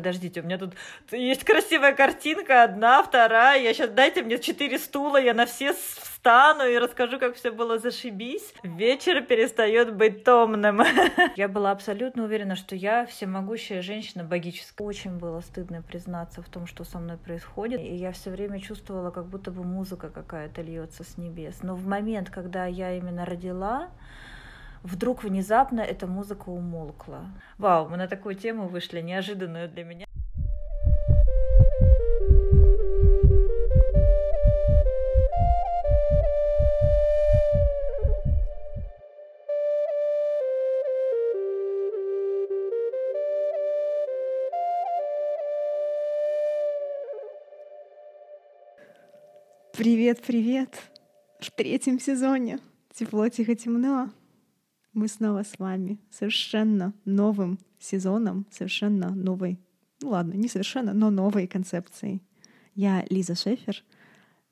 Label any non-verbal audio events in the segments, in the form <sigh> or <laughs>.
подождите, у меня тут есть красивая картинка, одна, вторая, я сейчас, дайте мне четыре стула, я на все встану и расскажу, как все было зашибись. Вечер перестает быть томным. <laughs> Я была абсолютно уверена, что я всемогущая женщина богическая. Очень было стыдно признаться в том, что со мной происходит. И я все время чувствовала, как будто бы музыка какая-то льется с небес. Но в момент, когда я именно родила, вдруг внезапно эта музыка умолкла. Вау, мы на такую тему вышли, неожиданную для меня. Привет, привет! В третьем сезоне «Тепло, тихо, темно» мы снова с вами совершенно новым сезоном, совершенно новой, ну ладно, не совершенно, но новой концепцией. Я Лиза Шефер,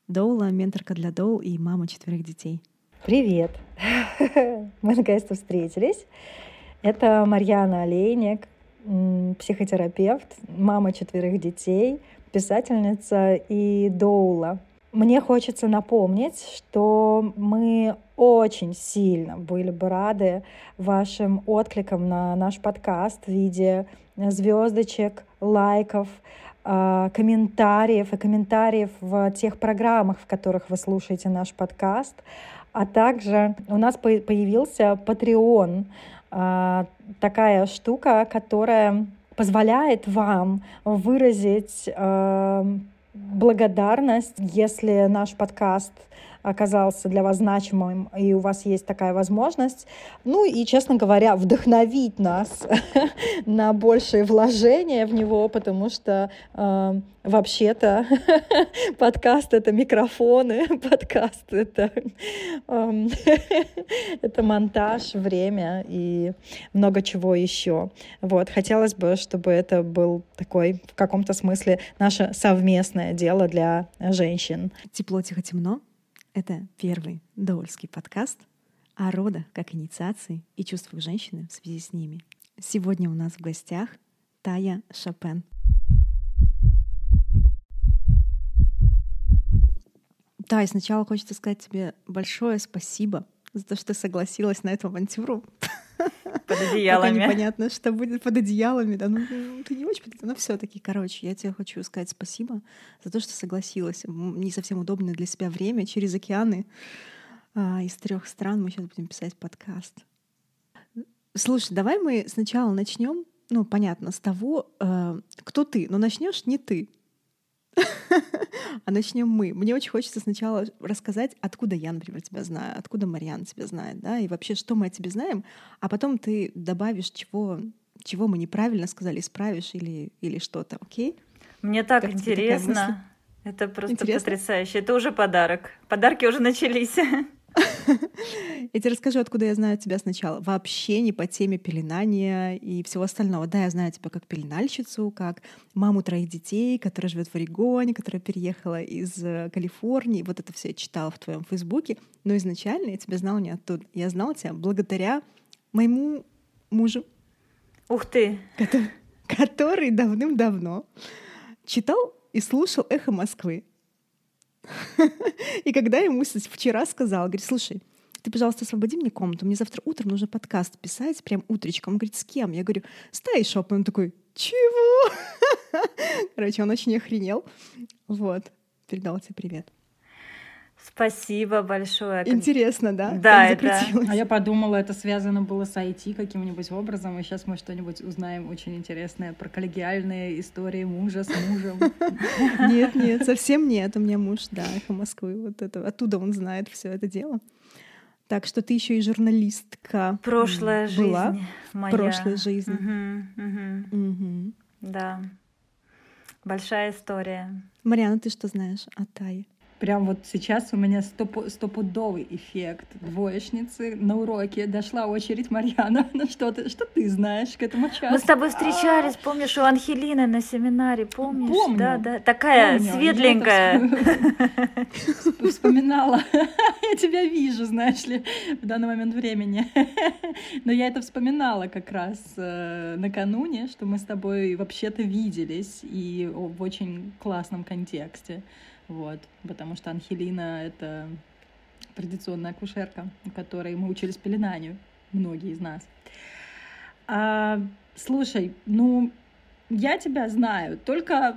Доула, менторка для Доул и мама четверых детей. Привет! <laughs> Мы наконец-то встретились. Это Марьяна Олейник, психотерапевт, мама четверых детей, писательница и доула. Мне хочется напомнить, что мы очень сильно были бы рады вашим откликам на наш подкаст в виде звездочек, лайков, а, комментариев и комментариев в тех программах, в которых вы слушаете наш подкаст. А также у нас появился Patreon, а, такая штука, которая позволяет вам выразить а, благодарность, если наш подкаст оказался для вас значимым, и у вас есть такая возможность. Ну и, честно говоря, вдохновить нас <laughs> на большее вложение в него, потому что э, вообще-то <laughs> подкаст — это микрофоны, <laughs> подкаст — это, э, это монтаж, время и много чего еще. Вот. Хотелось бы, чтобы это был такой, в каком-то смысле, наше совместное дело для женщин. Тепло, тихо, темно это первый доульский подкаст о родах как инициации и чувствах женщины в связи с ними. Сегодня у нас в гостях Тая Шопен. Тай, сначала хочется сказать тебе большое спасибо за то, что согласилась на эту авантюру. Под одеялами. Пока непонятно, что будет под одеялами. Да, ну, ну ты не очень но все таки короче, я тебе хочу сказать спасибо за то, что согласилась. Не совсем удобное для себя время через океаны а, из трех стран мы сейчас будем писать подкаст. Слушай, давай мы сначала начнем, ну, понятно, с того, э, кто ты, но начнешь не ты. <laughs> А начнем мы. Мне очень хочется сначала рассказать, откуда я, например, тебя знаю, откуда Марьяна тебя знает, да, и вообще, что мы о тебе знаем, а потом ты добавишь, чего, чего мы неправильно сказали, исправишь или, или что-то, окей? Мне так как интересно. Это просто Интересно? потрясающе. Это уже подарок. Подарки уже начались. <laughs> <laughs> Я тебе расскажу, откуда я знаю тебя сначала. Вообще не по теме пеленания и всего остального. Да, я знаю тебя как пеленальщицу, как маму троих детей, которая живет в Орегоне, которая переехала из э, Калифорнии. Вот это все я читала в твоем Фейсбуке. Но изначально я тебя знала не оттуда. Я знала тебя благодаря моему мужу. Ух ты! Который, который давным-давно читал и слушал «Эхо Москвы». <laughs> И когда ему вчера сказал, говорит, слушай, ты, пожалуйста, освободи мне комнату, мне завтра утром нужно подкаст писать, прям утречком. Он говорит, с кем? Я говорю, с Тайшоп. Он такой, чего? <laughs> Короче, он очень охренел. Вот, передал тебе привет. Спасибо большое. Интересно, да? Да, это... А я подумала, это связано было с IT каким-нибудь образом, и сейчас мы что-нибудь узнаем очень интересное про коллегиальные истории мужа с мужем. <laughs> Нет, нет, совсем нет. У меня муж, да, эхо Москвы. Вот это, оттуда он знает все это дело. Так что ты еще и журналистка. Прошлая была жизнь моя. Прошлая жизнь. Угу, угу. Угу. Да. Большая история. Мариана, ты что знаешь о Тае? Прям вот сейчас у меня стоп, стопудовый эффект двоечницы на уроке. Дошла очередь Марьяна. <laughs> Ну что ты, что ты знаешь к этому часу? Мы с тобой встречались, помнишь, у Анхелины на семинаре, помнишь? Помню. Да, да, такая Помню, светленькая. Вспоминала. <laughs> <laughs> Я тебя вижу, знаешь ли, в данный момент времени. Но я это вспоминала как раз э, накануне, что мы с тобой вообще-то виделись и в очень классном контексте. Вот, потому что Анхелина — это традиционная акушерка, которой мы учились пеленанию, многие из нас. А, слушай, ну, я тебя знаю только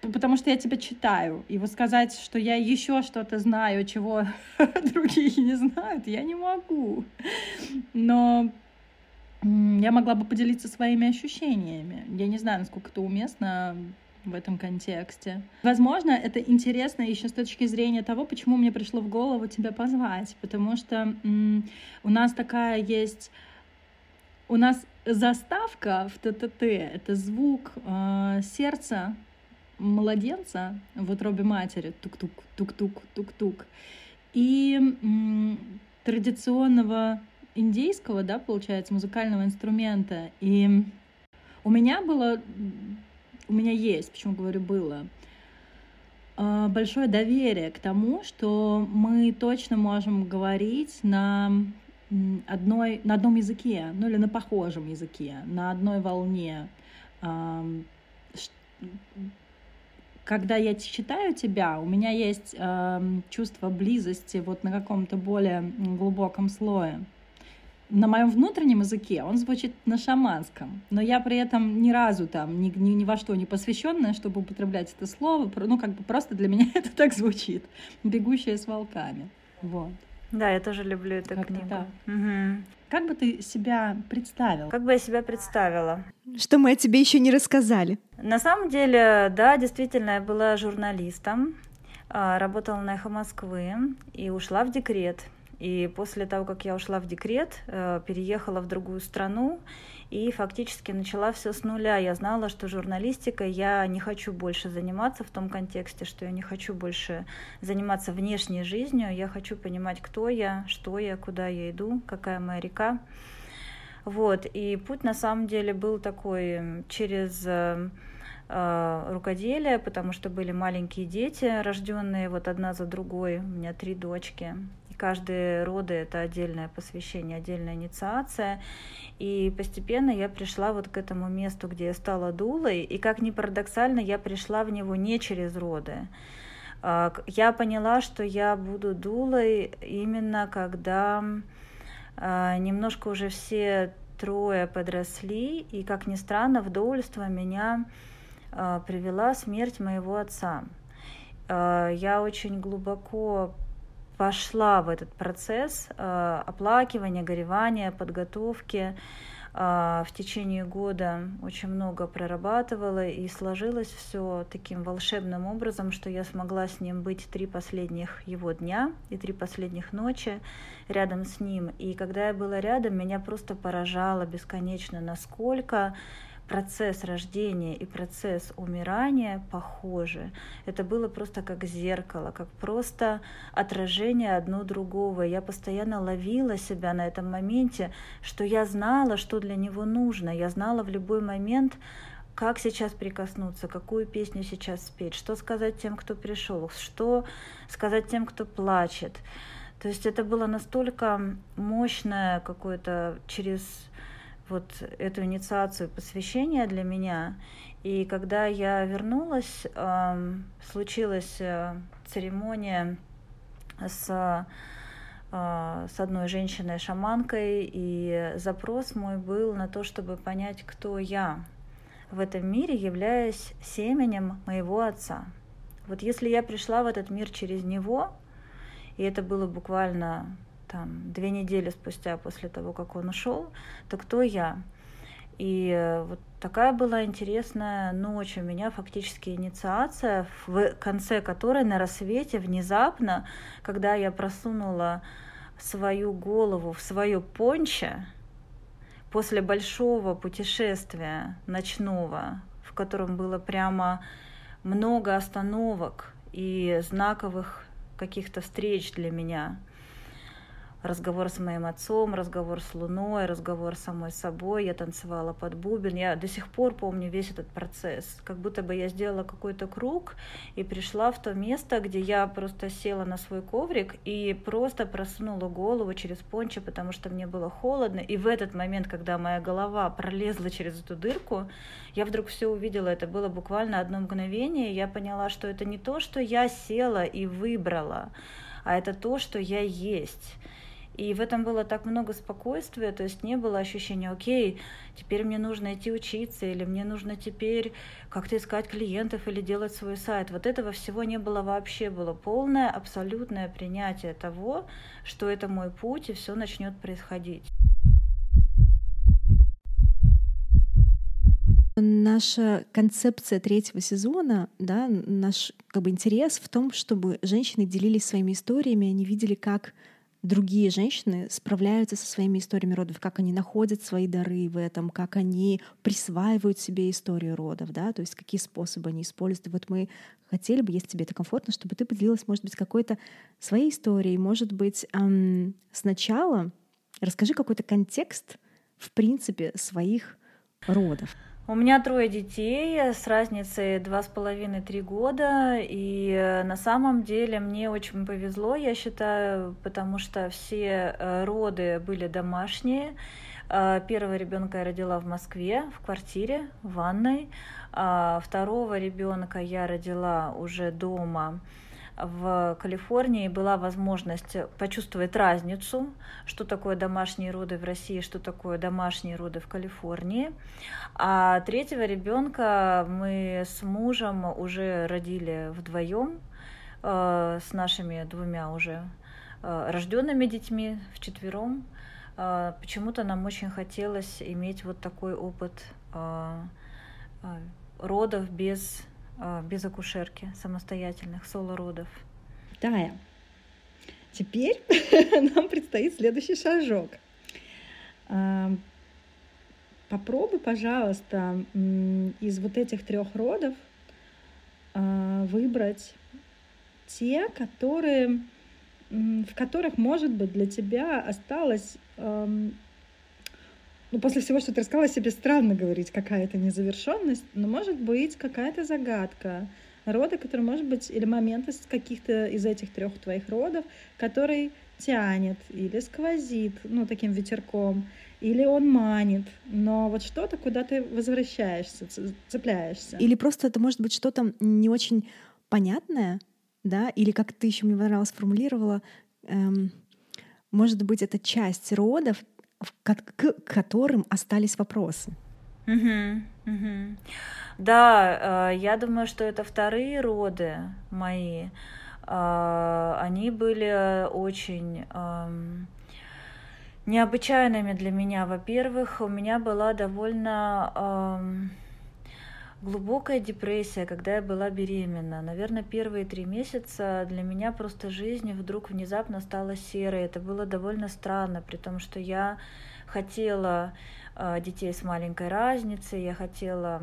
потому что я тебя читаю. И вот сказать, что я еще что-то знаю, чего <laughs> другие не знают, я не могу. Но я могла бы поделиться своими ощущениями. Я не знаю, насколько это уместно в этом контексте. Возможно, это интересно еще с точки зрения того, почему мне пришло в голову тебя позвать, потому что у нас такая есть, у нас заставка в ТТТ — это звук э, сердца младенца в утробе матери, тук-тук, тук-тук, тук-тук, и м, традиционного индейского, да, получается, музыкального инструмента. И у меня было у меня есть, почему говорю было, а, большое доверие к тому, что мы точно можем говорить на одной, на одном языке, ну или на похожем языке, на одной волне. Когда я читаю тебя, у меня есть чувство близости вот на каком-то более глубоком слое на моем внутреннем языке он звучит на шаманском, но я при этом ни разу там ни, ни, ни во что не посвященная, чтобы употреблять это слово, ну как бы просто для меня <laughs> это так звучит, бегущая с волками, вот. Да, я тоже люблю эту как книгу. Так. Угу. Как бы ты себя представила? Как бы я себя представила? Что мы о тебе еще не рассказали? На самом деле, да, действительно, я была журналистом, а, работала на «Эхо Москвы» и ушла в декрет. И после того, как я ушла в декрет, э, переехала в другую страну и фактически начала все с нуля. Я знала, что журналистикой я не хочу больше заниматься в том контексте, что я не хочу больше заниматься внешней жизнью. Я хочу понимать, кто я, что я, куда я иду, какая моя река. Вот, и путь на самом деле был такой через э, э, рукоделие, потому что были маленькие дети, рожденные вот одна за другой. У меня три дочки каждые роды это отдельное посвящение, отдельная инициация. И постепенно я пришла вот к этому месту, где я стала дулой. И как ни парадоксально, я пришла в него не через роды. А, я поняла, что я буду дулой именно когда а, немножко уже все трое подросли, и, как ни странно, в доульство меня а, привела смерть моего отца. Я очень глубоко пошла в этот процесс э, оплакивания, горевания, подготовки. Э, в течение года очень много прорабатывала и сложилось все таким волшебным образом, что я смогла с ним быть три последних его дня и три последних ночи рядом с ним. И когда я была рядом, меня просто поражало бесконечно, насколько процесс рождения и процесс умирания похожи. Это было просто как зеркало, как просто отражение одно другого. Я постоянно ловила себя на этом моменте, что я знала, что для него нужно. Я знала в любой момент, как сейчас прикоснуться, какую песню сейчас спеть, что сказать тем, кто пришел, что сказать тем, кто плачет. То есть это было настолько мощное какое-то через вот эту инициацию посвящения для меня. И когда я вернулась, случилась э, церемония с э, с одной женщиной-шаманкой, и запрос мой был на то, чтобы понять, кто я в этом мире, являясь семенем моего отца. Вот если я пришла в этот мир через него, и это было буквально там две недели спустя после того, как он ушел, то кто я? И э, вот такая была интересная ночь у меня, фактически инициация, в конце которой на рассвете внезапно, когда я просунула свою голову в свое понче, после большого путешествия ночного, в котором было прямо много остановок, и знаковых каких-то встреч для меня разговор с моим отцом, разговор с Луной, разговор с самой собой. Я танцевала под бубен. Я до сих пор помню весь этот процесс. Как будто бы я сделала какой-то круг и пришла в то место, где я просто села на свой коврик и просто просунула голову через пончо, потому что мне было холодно. И в этот момент, когда моя голова пролезла через эту дырку, я вдруг все увидела. Это было буквально одно мгновение. Я поняла, что это не то, что я села и выбрала, а это то, что я есть. И в этом было так много спокойствия, то есть не было ощущения, окей, теперь мне нужно идти учиться, или мне нужно теперь как-то искать клиентов или делать свой сайт. Вот этого всего не было вообще, было полное, абсолютное принятие того, что это мой путь, и все начнет происходить. Наша концепция третьего сезона, да, наш как бы интерес в том, чтобы женщины делились своими историями, они видели, как другие женщины справляются со своими историями родов, как они находят свои дары в этом, как они присваивают себе историю родов, да, то есть какие способы они используют. Вот мы хотели бы, если тебе это комфортно, чтобы ты поделилась, может быть, какой-то своей историей, может быть, эм, сначала расскажи какой-то контекст, в принципе, своих родов. У меня трое детей с разницей два с половиной-три года, и э, на самом деле мне очень повезло, я считаю, потому что все э, роды были домашние. Э, первого ребенка я родила в Москве, в квартире, в ванной. А второго ребенка я родила уже дома в Калифорнии была возможность почувствовать разницу, что такое домашние роды в России, что такое домашние роды в Калифорнии. А третьего ребенка мы с мужем уже родили вдвоем э, с нашими двумя уже э, рожденными детьми в четвером. Э, почему-то нам очень хотелось иметь вот такой опыт родов без без акушерки, самостоятельных, соло-родов. Тая, теперь <laughs> нам предстоит следующий шажок. А, попробуй, пожалуйста, из вот этих трех родов а, выбрать те, которые, в которых, может быть, для тебя осталось ну, после всего, что ты рассказала, себе странно говорить, какая-то незавершенность, но может быть какая-то загадка рода, который может быть, или момент из каких-то из этих трех твоих родов, который тянет или сквозит, ну, таким ветерком, или он манит, но вот что-то, куда ты возвращаешься, цепляешься. Или просто это может быть что-то не очень понятное, да, или как ты еще мне понравилось сформулировала, эм, может быть, это часть родов, к, которым остались вопросы. Угу, угу. Да, э, я думаю, что это вторые роды мои. Э, они были очень эм, необычайными для меня. Во-первых, у меня была довольно эм, глубокая депрессия, когда я была беременна. Наверное, первые три месяца для меня просто жизнь вдруг внезапно стала серой. Это было довольно странно, при том, что я хотела э, детей с маленькой разницей, я хотела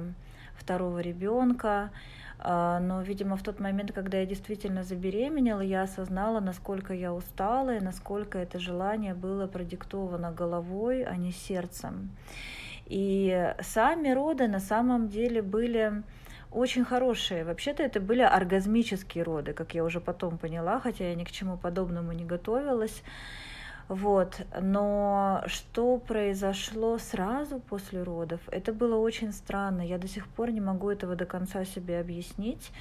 второго ребенка, э, но, видимо, в тот момент, когда я действительно забеременела, я осознала, насколько я устала и насколько это желание было продиктовано головой, а не сердцем. И сами роды на самом деле были очень хорошие. Вообще-то это были оргазмические роды, как я уже потом поняла, хотя я ни к чему подобному не готовилась. Вот. Но что произошло сразу после родов, это было очень странно. Я до сих пор не могу этого до конца себе объяснить.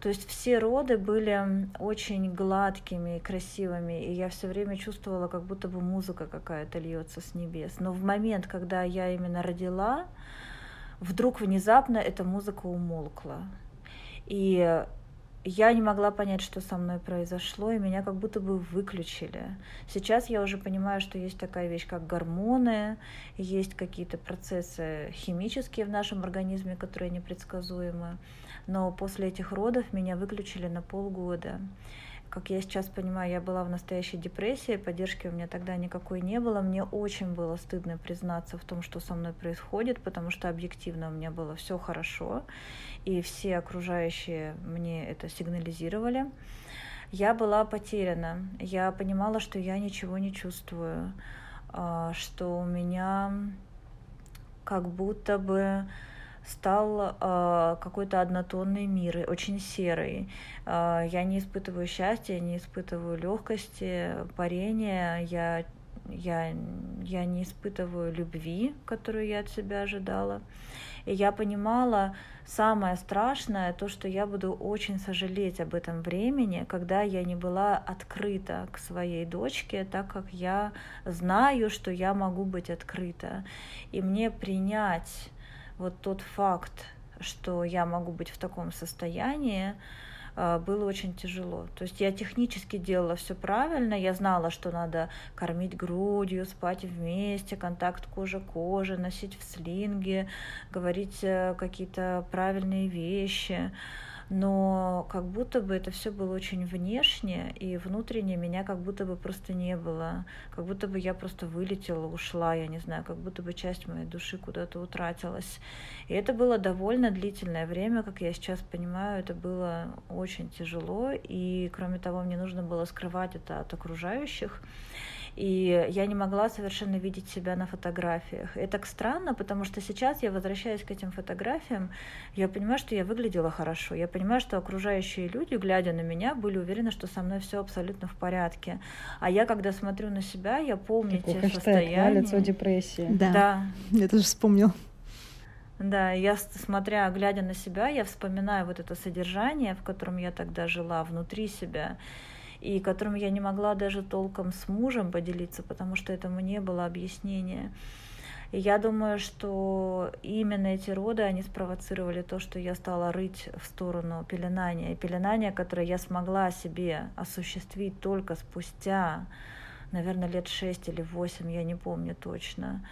То есть все роды были очень гладкими и красивыми, и я все время чувствовала, как будто бы музыка какая-то льется с небес. Но в момент, когда я именно родила, вдруг внезапно эта музыка умолкла. И я не могла понять, что со мной произошло, и меня как будто бы выключили. Сейчас я уже понимаю, что есть такая вещь, как гормоны, есть какие-то процессы химические в нашем организме, которые непредсказуемы но после этих родов меня выключили на полгода. как я сейчас понимаю, я была в настоящей депрессии, поддержки у меня тогда никакой не было. Мне очень было стыдно признаться в том, что со мной происходит, потому что объективно у меня было все хорошо, и все окружающие мне это сигнализировали. Я была потеряна, я понимала, что я ничего не чувствую, а, что у меня как будто бы стал э, какой-то однотонный мир, очень серый. Э, я не испытываю счастья, не испытываю легкости, парения, я, я, я не испытываю любви, которую я от себя ожидала. И я понимала, самое страшное, то, что я буду очень сожалеть об этом времени, когда я не была открыта к своей дочке, так как я знаю, что я могу быть открыта. И мне принять вот тот факт, что я могу быть в таком состоянии, а, было очень тяжело. То есть я технически делала все правильно, я знала, что надо кормить грудью, спать вместе, контакт кожа-кожа, носить в слинге, говорить э, какие-то правильные вещи но как будто бы это все было очень внешне, и внутренне меня как будто бы просто не было, как будто бы я просто вылетела, ушла, я не знаю, как будто бы часть моей души куда-то утратилась. И это было довольно длительное время, как я сейчас понимаю, это было очень тяжело, и кроме того, мне нужно было скрывать это от окружающих. И я не могла совершенно видеть себя на фотографиях. И так странно, потому что сейчас я возвращаюсь к этим фотографиям, я понимаю, что я выглядела хорошо. Я понимаю, что окружающие люди, глядя на меня, были уверены, что со мной все абсолютно в порядке. А я, когда смотрю на себя, я помню Такой те хэштег, состояния. Да, лицо депрессии. Да. Да. Я тоже вспомнил. Да, я смотря, глядя на себя, я вспоминаю вот это содержание, в котором я тогда жила, внутри себя и которым я не могла даже толком с мужем поделиться, потому что этому не было объяснения. И я думаю, что именно эти роды, они спровоцировали то, что я стала рыть в сторону пеленания. И пеленание, которое я смогла себе осуществить только спустя, наверное, лет шесть или восемь, я не помню точно,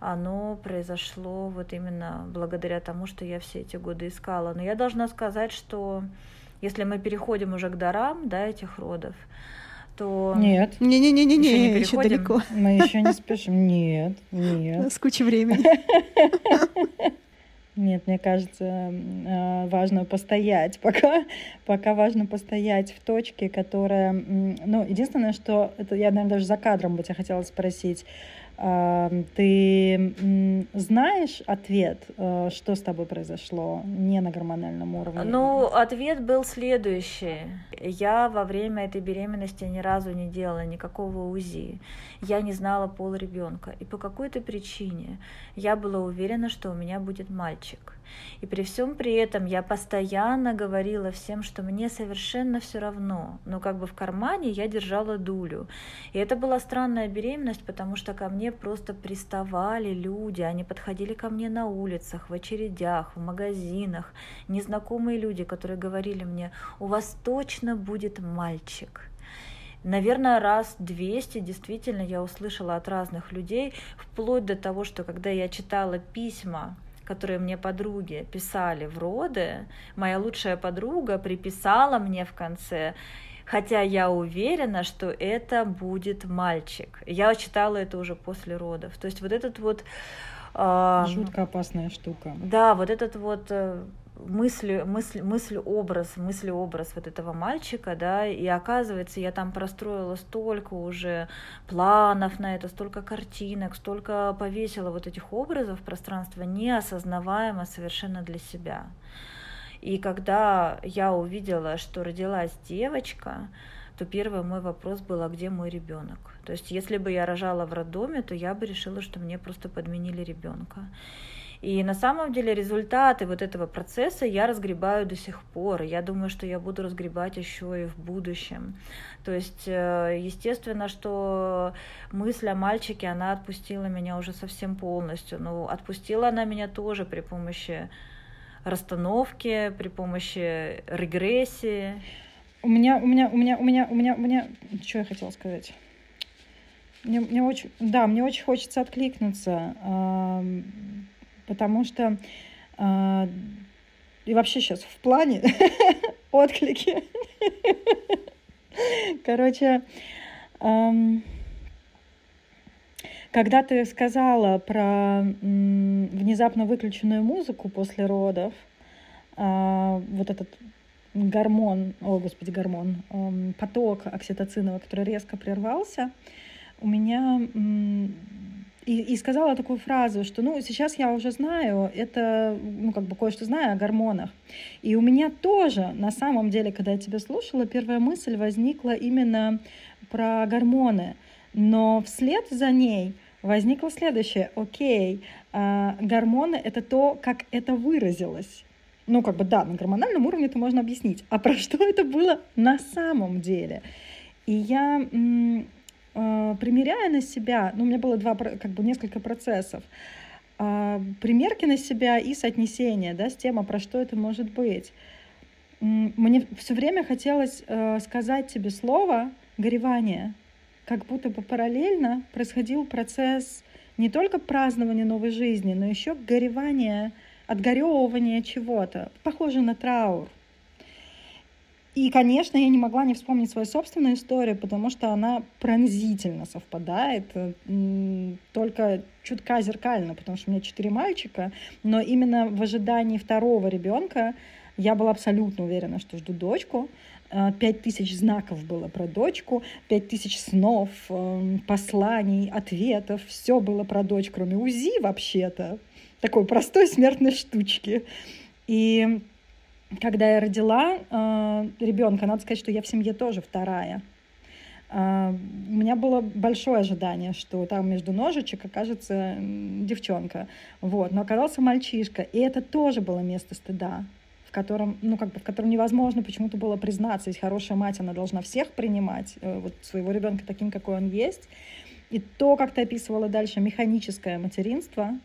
оно произошло вот именно благодаря тому, что я все эти годы искала. Но я должна сказать, что если мы переходим уже к дарам, да, этих родов, то... Нет. Не-не-не-не, Еще не еще переходим? далеко. <laughs> Мы еще не спешим. Нет, нет. нас куча времени. <laughs> Нет, мне кажется, э, важно постоять, пока, пока важно постоять в точке, которая, ну, единственное, что это я, наверное, даже за кадром бы тебя хотела спросить, А, ты м, знаешь ответ, э, что с тобой произошло не на гормональном уровне? Ну, ответ был следующий. Я во время этой беременности ни разу не делала никакого УЗИ. Я не знала пол ребенка. И по какой-то причине я была уверена, что у меня будет мальчик. И при всем при этом я постоянно говорила всем, что мне совершенно все равно. Но как бы в кармане я держала дулю. И это была странная беременность, потому что ко мне просто приставали люди. Они подходили ко мне на улицах, в очередях, в магазинах. Незнакомые люди, которые говорили мне, у вас точно будет мальчик. Наверное, раз 200 действительно я услышала от разных людей, вплоть до того, что когда я читала письма которые мне подруги писали в роды, моя лучшая подруга приписала мне в конце хотя я уверена, что это будет мальчик. Я читала это уже после родов. То есть вот этот вот... э, Жутко опасная штука. да, вот этот вот э, мысль, мысль, мысль образ, мысль образ вот этого мальчика, да, и оказывается, я там простроила столько уже планов на это, столько картинок, столько повесила вот этих образов в пространство, неосознаваемо совершенно для себя. И когда я увидела, что родилась девочка, то первый мой вопрос был, а где мой ребенок? То есть, если бы я рожала в роддоме, то я бы решила, что мне просто подменили ребенка. И на самом деле результаты вот этого процесса я разгребаю до сих пор. Я думаю, что я буду разгребать еще и в будущем. То есть, э, естественно, что мысль о мальчике, она отпустила меня уже совсем полностью. Но отпустила она меня тоже при помощи расстановки, при помощи регрессии. У меня, у меня, у меня, у меня, у меня, у меня, что я хотела сказать? Мне, мне очень, да, мне очень хочется откликнуться, потому что а, и вообще сейчас в плане <laughs> отклики. Короче, эм, когда ты сказала про м, внезапно выключенную музыку после родов, э, вот этот гормон, о господи, гормон, эм, поток окситоцинового, который резко прервался, у меня м, и, и сказала такую фразу, что, ну, сейчас я уже знаю, это, ну, как бы кое-что знаю о гормонах. И у меня тоже, на самом деле, когда я тебя слушала, первая мысль возникла именно про гормоны. Но вслед за ней возникло следующее. Окей, э, гормоны — это то, как это выразилось. Ну, как бы, да, на гормональном уровне это можно объяснить. А про что это было на самом деле? И я примеряя на себя, ну, у меня было два, как бы несколько процессов, э, примерки на себя и соотнесение, да, с тем, а про что это может быть. Мне все время хотелось э, сказать тебе слово горевание, как будто бы параллельно происходил процесс не только празднования новой жизни, но еще горевания, отгоревывания чего-то, похоже на траур. И, конечно, я не могла не вспомнить свою собственную историю, потому что она пронзительно совпадает, только чутка зеркально, потому что у меня четыре мальчика, но именно в ожидании второго ребенка я была абсолютно уверена, что жду дочку. А, пять тысяч знаков было про дочку, пять тысяч снов, эм, посланий, ответов. Все было про дочь, кроме УЗИ вообще-то. Такой простой смертной штучки. И когда я родила э, ребенка, надо сказать, что я в семье тоже вторая. Э, у меня было большое ожидание, что там между ножичек окажется девчонка. Вот. Но оказался мальчишка. И это тоже было место стыда в котором, ну, как бы, в котором невозможно почему-то было признаться. Ведь хорошая мать, она должна всех принимать, э, вот своего ребенка таким, какой он есть. И то, как ты описывала дальше, механическое материнство,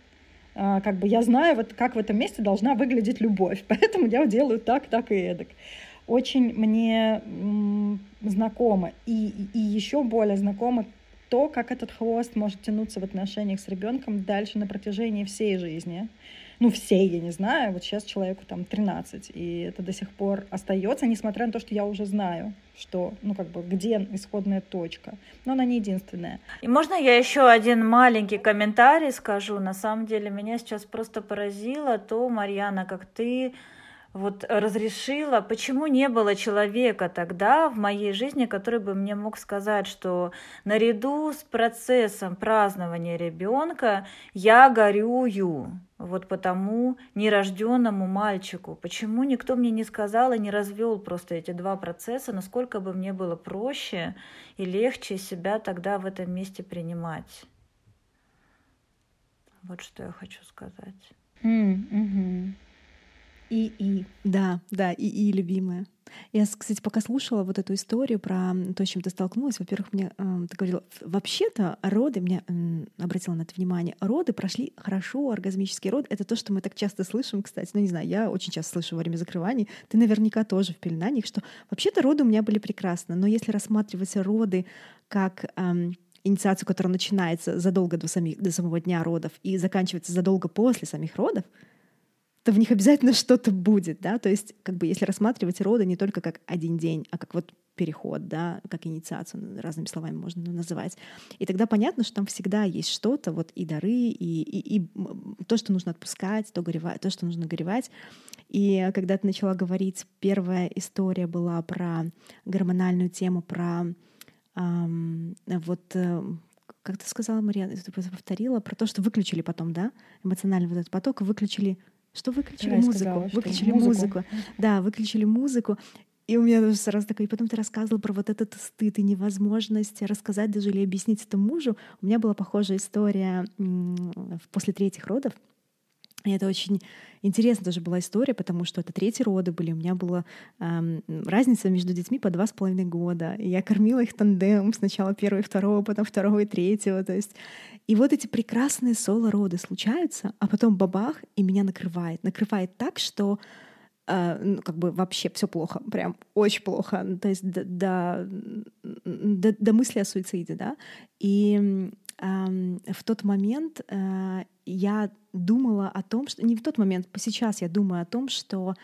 как бы я знаю, вот как в этом месте должна выглядеть любовь, <laughs> поэтому я делаю так, так и эдак. Очень мне знакомо. И, и еще более знакомо то, как этот хвост может тянуться в отношениях с ребенком дальше на протяжении всей жизни ну, всей, я не знаю, вот сейчас человеку там 13, и это до сих пор остается, несмотря на то, что я уже знаю, что, ну, как бы, где исходная точка. Но она не единственная. И можно я еще один маленький комментарий скажу? На самом деле, меня сейчас просто поразило то, Марьяна, как ты вот разрешила, почему не было человека тогда в моей жизни, который бы мне мог сказать, что наряду с процессом празднования ребенка я горюю вот по тому нерожденному мальчику. Почему никто мне не сказал и не развел просто эти два процесса, насколько бы мне было проще и легче себя тогда в этом месте принимать. Вот что я хочу сказать. Mm-hmm. И, и. Да, да, и, и, любимая. Я, кстати, пока слушала вот эту историю про то, с чем ты столкнулась, во-первых, мне э, ты говорила, вообще-то роды, меня э, обратила на это внимание, роды прошли хорошо, оргазмический род — это то, что мы так часто слышим, кстати, ну не знаю, я очень часто слышу во время закрываний, ты наверняка тоже в пеленаниях, что вообще-то роды у меня были прекрасны, но если рассматривать роды как э, инициацию, которая начинается задолго до, самих, до самого дня родов и заканчивается задолго после самих родов, то в них обязательно <laughs> что-то будет, да, то есть как бы если рассматривать роды не только как один день, а как вот переход, да, как инициацию, разными словами можно называть. И тогда понятно, что там всегда есть что-то, вот и дары, и, и, и то, что нужно отпускать, то, горевать, то, что нужно горевать. И когда ты начала говорить, первая история была про гормональную тему, про эм, вот э, как ты сказала, Мария, ты повторила, про то, что выключили потом, да, эмоциональный вот этот поток, выключили что выключили да, музыку? Сказала, выключили музыку. музыку. Да, выключили музыку. И у меня сразу такой, и потом ты рассказывал про вот этот стыд и невозможность рассказать даже или объяснить это мужу. У меня была похожая история после третьих родов. И это очень интересная тоже была история, потому что это третьи роды были. У меня была эм, разница между детьми по два с половиной года. И я кормила их тандем сначала первого и второго, потом второго и третьего. То есть... И вот эти прекрасные соло-роды случаются, а потом бабах, и меня накрывает. Накрывает так, что э, ну, как бы вообще все плохо, прям очень плохо. То есть до, до, до, до мысли о суициде, да. И в тот момент э, я думала о том, что не в тот момент, сейчас я думаю о том, что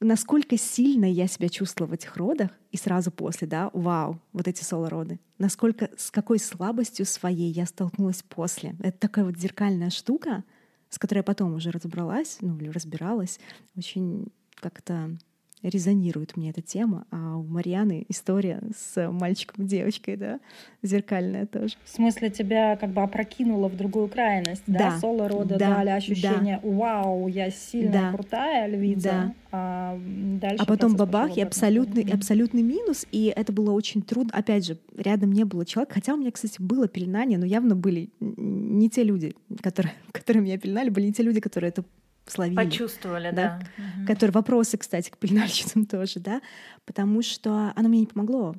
насколько сильно я себя чувствовала в этих родах, и сразу после, да, вау, вот эти соло-роды, насколько, с какой слабостью своей я столкнулась после. Это такая вот зеркальная штука, с которой я потом уже разобралась, ну, или разбиралась, очень как-то резонирует мне эта тема, а у Марьяны история с мальчиком и девочкой, да, зеркальная тоже. В смысле, тебя как бы опрокинуло в другую крайность, да? Да, Соло рода да, дали ощущение, вау, я сильная, Да. крутая львица, Да. а дальше А потом бабах, и абсолютный, сторону. абсолютный минус, и это было очень трудно. Опять же, рядом не было человека, хотя у меня, кстати, было пеленание, но явно были не те люди, которые, <laughs> которые меня пеленали, были не те люди, которые это словили. Почувствовали, Да. да. Мгм. Которые вопросы, кстати, к пеленальщицам <laughs> тоже, да, потому что оно мне не помогло.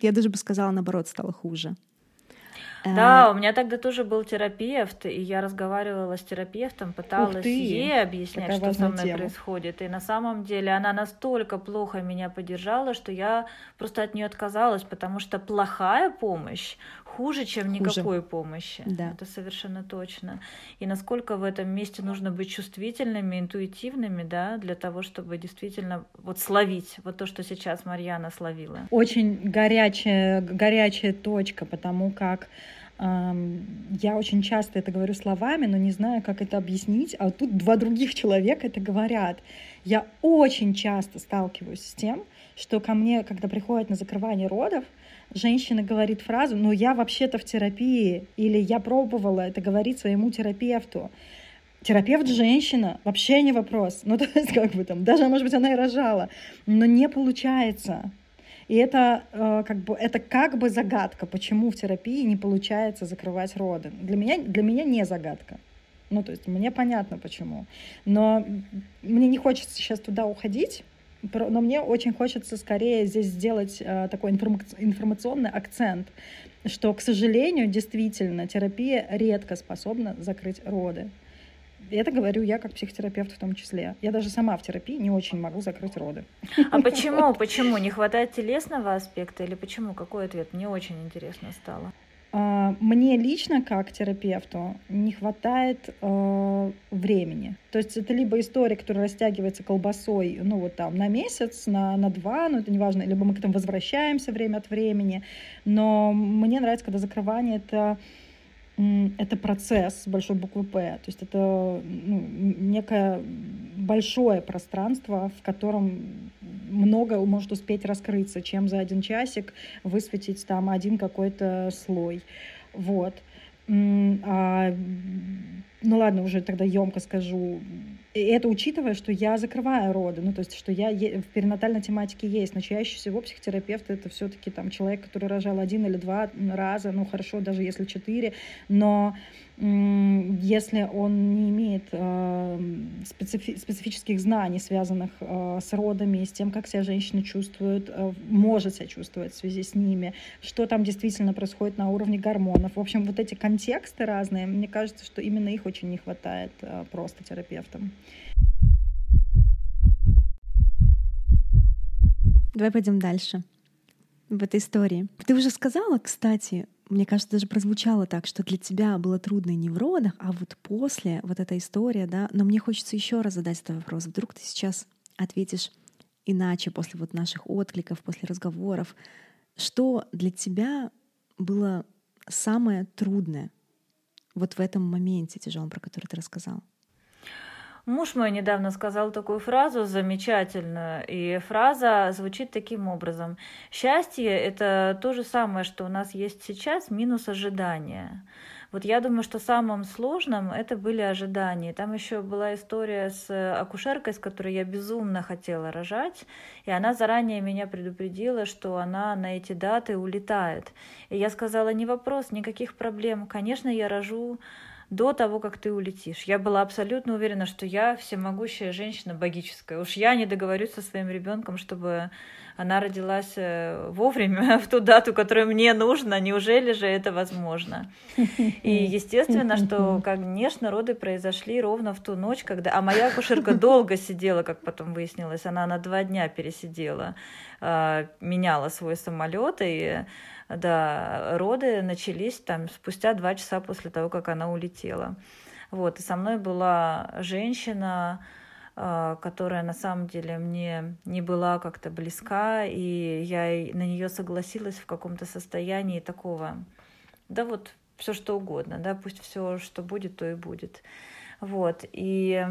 Я даже бы сказала, наоборот, стало хуже. Да, Э, у меня тогда тоже был терапевт, и я разговаривала с терапевтом, пыталась ей объяснять, что со мной тема. происходит. И на самом деле она настолько плохо меня поддержала, что я просто от нее отказалась, потому что плохая помощь хуже, чем Хуже. никакой помощи. Да. Это совершенно точно. И насколько в этом месте нужно быть чувствительными, интуитивными, да, для того, чтобы действительно вот словить вот то, что сейчас Марьяна словила. Очень горячая, горячая точка, потому как я очень часто это говорю словами, но не знаю, как это объяснить, а тут два других человека это говорят. Я очень часто сталкиваюсь с тем, что ко мне, когда приходят на закрывание родов, женщина говорит фразу, ну я вообще-то в терапии, или я пробовала это говорить своему терапевту. Терапевт женщина, вообще не вопрос. Ну, <laughs> то есть, как бы там, даже, может быть, она и рожала, но не получается. И это, э, как бы, это как бы загадка, почему в терапии не получается закрывать роды. Для меня, для меня не загадка. Ну, то есть мне понятно почему. Но мне не хочется сейчас туда уходить, но мне очень хочется скорее здесь сделать э, такой информа- информационный акцент, что, к сожалению, действительно, терапия редко способна закрыть роды. И это говорю я как психотерапевт в том числе. Я даже сама в терапии не очень могу закрыть роды. А почему? Почему? Не хватает телесного аспекта или почему? Какой ответ? Мне очень интересно стало. А, Мне лично, как терапевту, не хватает э, времени. То есть это либо история, которая растягивается колбасой, ну вот там на месяц, на, на два, ну это неважно, либо мы к этому возвращаемся время от времени. Но мне нравится, когда закрывание это это процесс с большой буквы П. То есть это ну, некое большое пространство, в котором много может успеть раскрыться, чем за один часик высветить там один какой-то слой. Вот. А, ну ладно, уже тогда емко скажу. Это учитывая, что я закрываю роды, ну то есть, что я е- в перинатальной тематике есть, но чаще всего психотерапевт это все-таки там человек, который рожал один или два раза, ну хорошо, даже если четыре, но если он не имеет э, специфи- специфических знаний, связанных э, с родами, с тем, как себя женщина чувствует, э, может себя чувствовать в связи с ними, что там действительно происходит на уровне гормонов. В общем, вот эти контексты разные, мне кажется, что именно их очень не хватает просто терапевтам. Давай пойдем дальше в этой истории. Ты уже сказала, кстати, мне кажется, даже прозвучало так, что для тебя было трудно не в родах, а вот после вот эта история, да. Но мне хочется еще раз задать этот вопрос. Вдруг ты сейчас ответишь иначе после вот наших откликов, после разговоров. Что для тебя было самое трудное вот в этом моменте тяжелом, про который ты рассказал? Муж мой недавно сказал такую фразу замечательную, и фраза звучит таким образом. Счастье — это то же самое, что у нас есть сейчас, минус ожидания. Вот я думаю, что самым сложным это были ожидания. Там еще была история с акушеркой, с которой я безумно хотела рожать, и она заранее меня предупредила, что она на эти даты улетает. И я сказала, не вопрос, никаких проблем. Конечно, я рожу до того, как ты улетишь. Я была абсолютно уверена, что я всемогущая женщина богическая. Уж я не договорюсь со своим ребенком, чтобы она родилась э, вовремя, <laughs> в ту дату, которую мне нужно. Неужели же это возможно? И естественно, что, конечно, роды произошли ровно в ту ночь, когда... А моя акушерка долго сидела, как потом выяснилось. Она на два дня пересидела, э, меняла свой самолет и да, роды начались там спустя два часа после того, как она улетела. Вот, и со мной была женщина, а, которая на самом деле мне не была как-то близка, и я на нее согласилась в каком-то состоянии такого, да вот все что угодно, да, пусть все, что будет, то и будет. Вот, и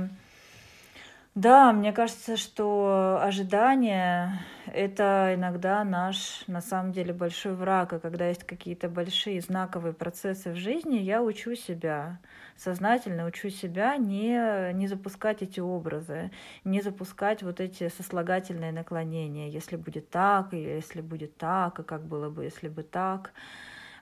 да, мне кажется, что ожидание — это иногда наш, на самом деле, большой враг. И когда есть какие-то большие знаковые процессы в жизни, я учу себя, сознательно учу себя не, не запускать эти образы, не запускать вот эти сослагательные наклонения. Если будет так, или если будет так, и как было бы, если бы так.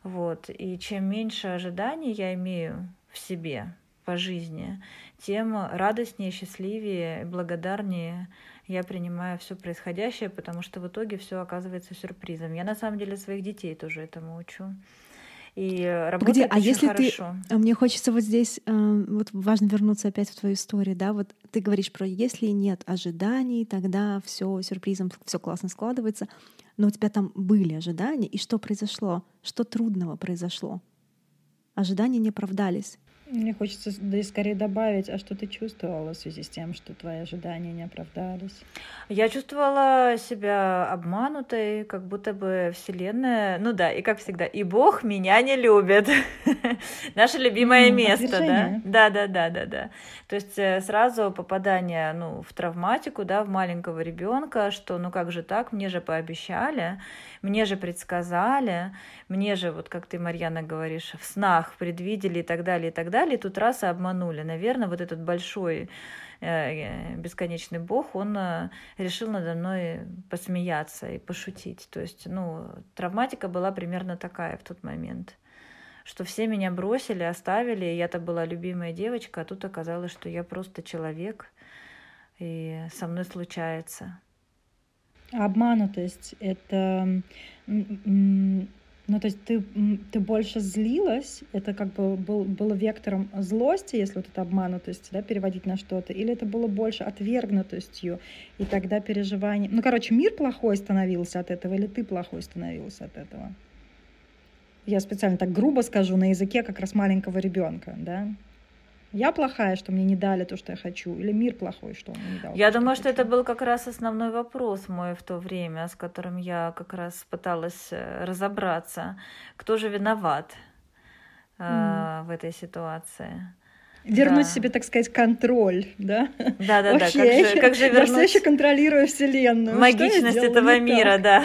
Вот. И чем меньше ожиданий я имею в себе по жизни, тем радостнее, счастливее, благодарнее я принимаю все происходящее, потому что в итоге все оказывается сюрпризом. Я на самом деле своих детей тоже этому учу. И работает Погоди, а если хорошо. ты... Мне хочется вот здесь, э, вот важно вернуться опять в твою историю, да, вот ты говоришь про если нет ожиданий, тогда все сюрпризом, все классно складывается, но у тебя там были ожидания, и что произошло? Что трудного произошло? Ожидания не оправдались. Мне хочется да и скорее добавить, а что ты чувствовала в связи с тем, что твои ожидания не оправдались? Я чувствовала себя обманутой, как будто бы Вселенная, ну да, и как всегда, и Бог меня не любит. <laughs> Наше любимое место, да? Да, да, да, да, да. То есть э, сразу попадание ну, в травматику, да, в маленького ребенка, что ну как же так, мне же пообещали, мне же предсказали, мне же, вот как ты, Марьяна, говоришь, в снах предвидели и так далее, и так далее. И тут раз и обманули. Наверное, вот этот большой э, бесконечный бог, он э, решил надо мной посмеяться и пошутить. То есть, ну, травматика была примерно такая в тот момент что все меня бросили, оставили, я-то была любимая девочка, а тут оказалось, что я просто человек, и со мной случается. Обманутость — это... Ну, то есть ты, ты больше злилась, это как бы был, было вектором злости, если вот это обманутость, да, переводить на что-то, или это было больше отвергнутостью, и тогда переживание... Ну, короче, мир плохой становился от этого, или ты плохой становился от этого? Я специально так грубо скажу на языке как раз маленького ребенка, да? Я плохая, что мне не дали то, что я хочу, или мир плохой, что он мне не дал. Я думаю, что, что это был как раз основной вопрос мой в то время, с которым я как раз пыталась э, разобраться, кто же виноват mm. в этой ситуации. Вернуть да. себе, так сказать, контроль, да? Да, да, да. Как же, как же вернуть... Я все еще контролирую Вселенную. Магичность этого мира, да.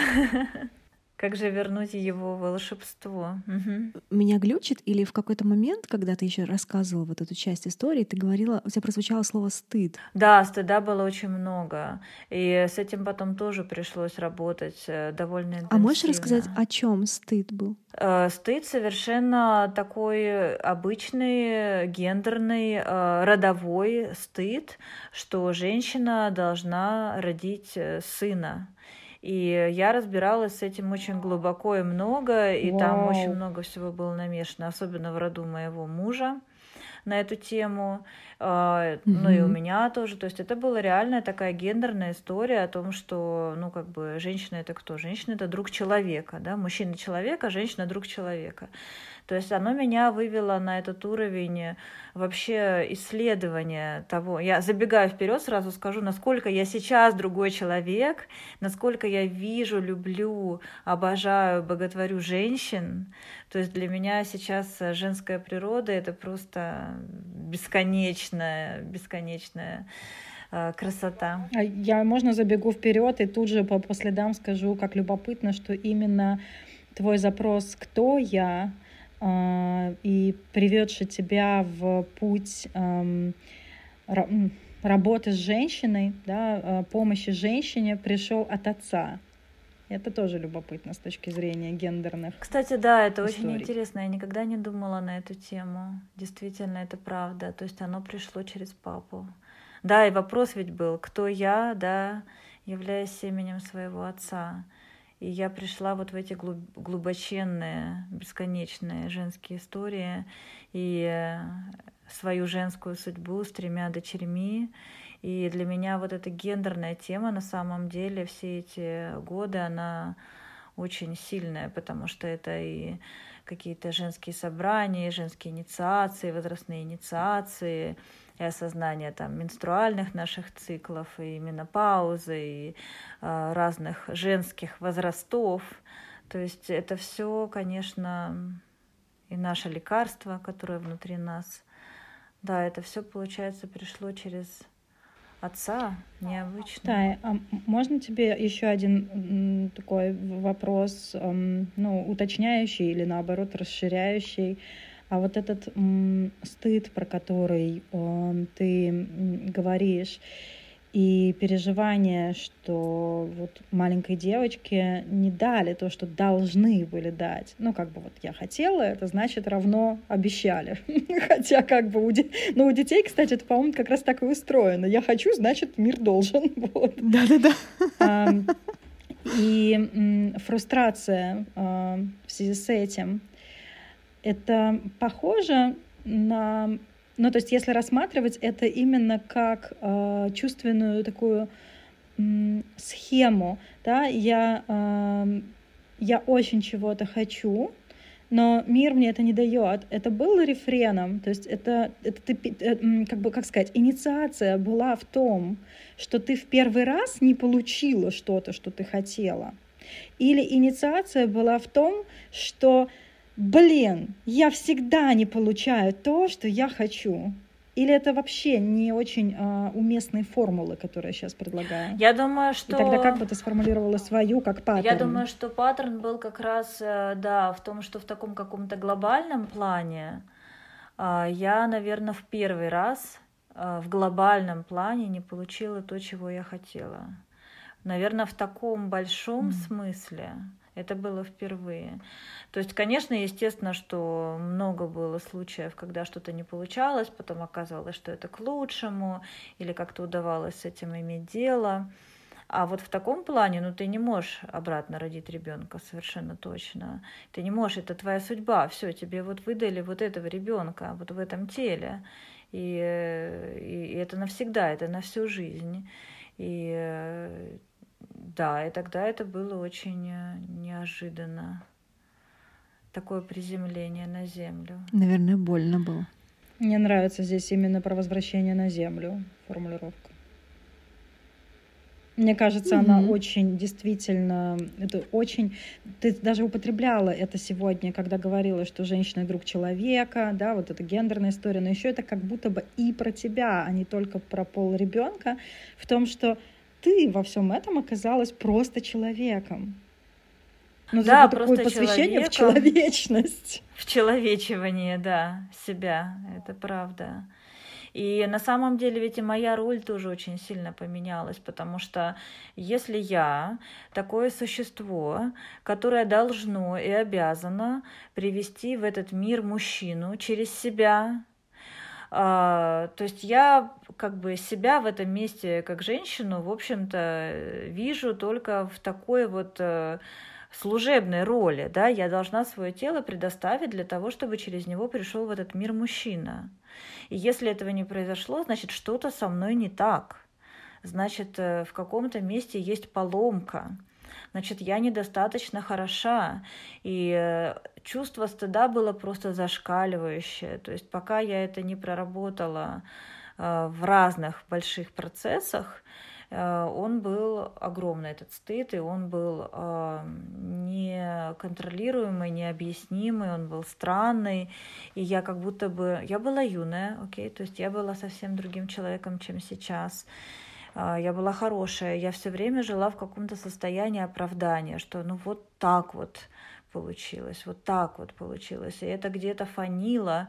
Как же вернуть его волшебство? Угу. Меня глючит, или в какой-то момент, когда ты еще рассказывала вот эту часть истории, ты говорила, у тебя прозвучало слово стыд. Да, стыда было очень много. И с этим потом тоже пришлось работать э, довольно интенсивно. А можешь рассказать, о чем стыд был? Э, стыд совершенно такой обычный, гендерный, э, родовой стыд, что женщина должна родить сына и я разбиралась с этим очень глубоко и много, и Вау. там очень много всего было намешано, особенно в роду моего мужа на эту тему, mm-hmm. ну и у меня тоже. То есть это была реальная такая гендерная история о том, что, ну, как бы, женщина это кто? Женщина это друг человека, да, мужчина человека, женщина друг человека. То есть оно меня вывело на этот уровень вообще исследования того. Я забегаю вперед, сразу скажу, насколько я сейчас другой человек, насколько я вижу, люблю, обожаю, боготворю женщин. То есть для меня сейчас женская природа это просто бесконечная, бесконечная э, красота. А я, можно, забегу вперед и тут же по, по следам скажу, как любопытно, что именно твой запрос «Кто я?» А, и приведший тебя в путь работы с женщиной, да, а, помощи женщине пришел от отца. Это тоже любопытно с точки зрения гендерных. Кстати, да, это историй. очень интересно. Я никогда не думала на эту тему. Действительно, это правда. То есть оно пришло через папу. Да, и вопрос ведь был, кто я, да, являясь семенем своего отца. И я пришла вот в эти глубоченные, бесконечные женские истории и э, свою женскую судьбу с тремя дочерьми. И для меня вот эта гендерная тема на самом деле все эти годы, она очень сильная, потому что это и какие-то женские собрания, женские инициации, возрастные инициации, и осознание там менструальных наших циклов, и менопаузы, и э, разных женских возрастов. То есть это все, конечно, и наше лекарство, которое внутри нас. Да, это все, получается, пришло через отца необычно. Да, а можно тебе еще один такой вопрос, ну, уточняющий или наоборот расширяющий? А вот этот стыд, про который ты говоришь, и переживание, что вот маленькой девочке не дали то, что должны были дать. Ну, как бы вот я хотела, это значит равно обещали. <laughs> Хотя как бы у, де... ну, у детей, кстати, это, по-моему, как раз так и устроено. Я хочу, значит, мир должен. <laughs> Да-да-да. И фрустрация а, в связи с этим, это похоже на ну, то есть, если рассматривать это именно как э, чувственную такую э, схему, да, я, э, я очень чего-то хочу, но мир мне это не дает. Это было рефреном, то есть это, это ты, э, как бы, как сказать, инициация была в том, что ты в первый раз не получила что-то, что ты хотела. Или инициация была в том, что блин, я всегда не получаю то, что я хочу. Или это вообще не очень э, уместные формулы, которые я сейчас предлагаю? Я думаю, что... И тогда как бы ты сформулировала свою как паттерн? Я думаю, что паттерн был как раз, э, да, в том, что в таком каком-то глобальном плане э, я, наверное, в первый раз э, в глобальном плане не получила то, чего я хотела. Наверное, в таком большом mm. смысле. Это было впервые. То есть, конечно, естественно, что много было случаев, когда что-то не получалось, потом оказалось, что это к лучшему, или как-то удавалось с этим иметь дело. А вот в таком плане, ну, ты не можешь обратно родить ребенка совершенно точно. Ты не можешь, это твоя судьба. Все, тебе вот выдали вот этого ребенка, вот в этом теле. И, и, и это навсегда, это на всю жизнь. И да, и тогда это было очень э, неожиданно. Такое приземление на землю. Наверное, больно было. Мне нравится здесь именно про возвращение на землю формулировка. Мне кажется, mm-hmm. она очень действительно, это очень, ты даже употребляла это сегодня, когда говорила, что женщина друг человека, да, вот эта гендерная история, но еще это как будто бы и про тебя, а не только про пол ребенка, в том, что ты во всем этом оказалась просто человеком. Ну, да, просто посвящение в человечность. В человечивание, да, себя, это правда. И на самом деле ведь и моя роль тоже очень сильно поменялась, потому что если я такое существо, которое должно и обязано привести в этот мир мужчину через себя, то есть я как бы себя в этом месте как женщину, в общем-то, вижу только в такой вот э, служебной роли, да, я должна свое тело предоставить для того, чтобы через него пришел в этот мир мужчина. И если этого не произошло, значит, что-то со мной не так. Значит, э, в каком-то месте есть поломка. Значит, я недостаточно хороша. И э, чувство стыда было просто зашкаливающее. То есть пока я это не проработала э, в разных больших процессах, э, он был огромный, этот стыд, и он был неконтролируемый, необъяснимый, он был странный, и я как будто бы... Я была юная, окей, то есть я была совсем другим человеком, чем сейчас. Я была хорошая, я все время жила в каком-то состоянии оправдания, что ну вот так вот получилось, вот так вот получилось. И это где-то фанило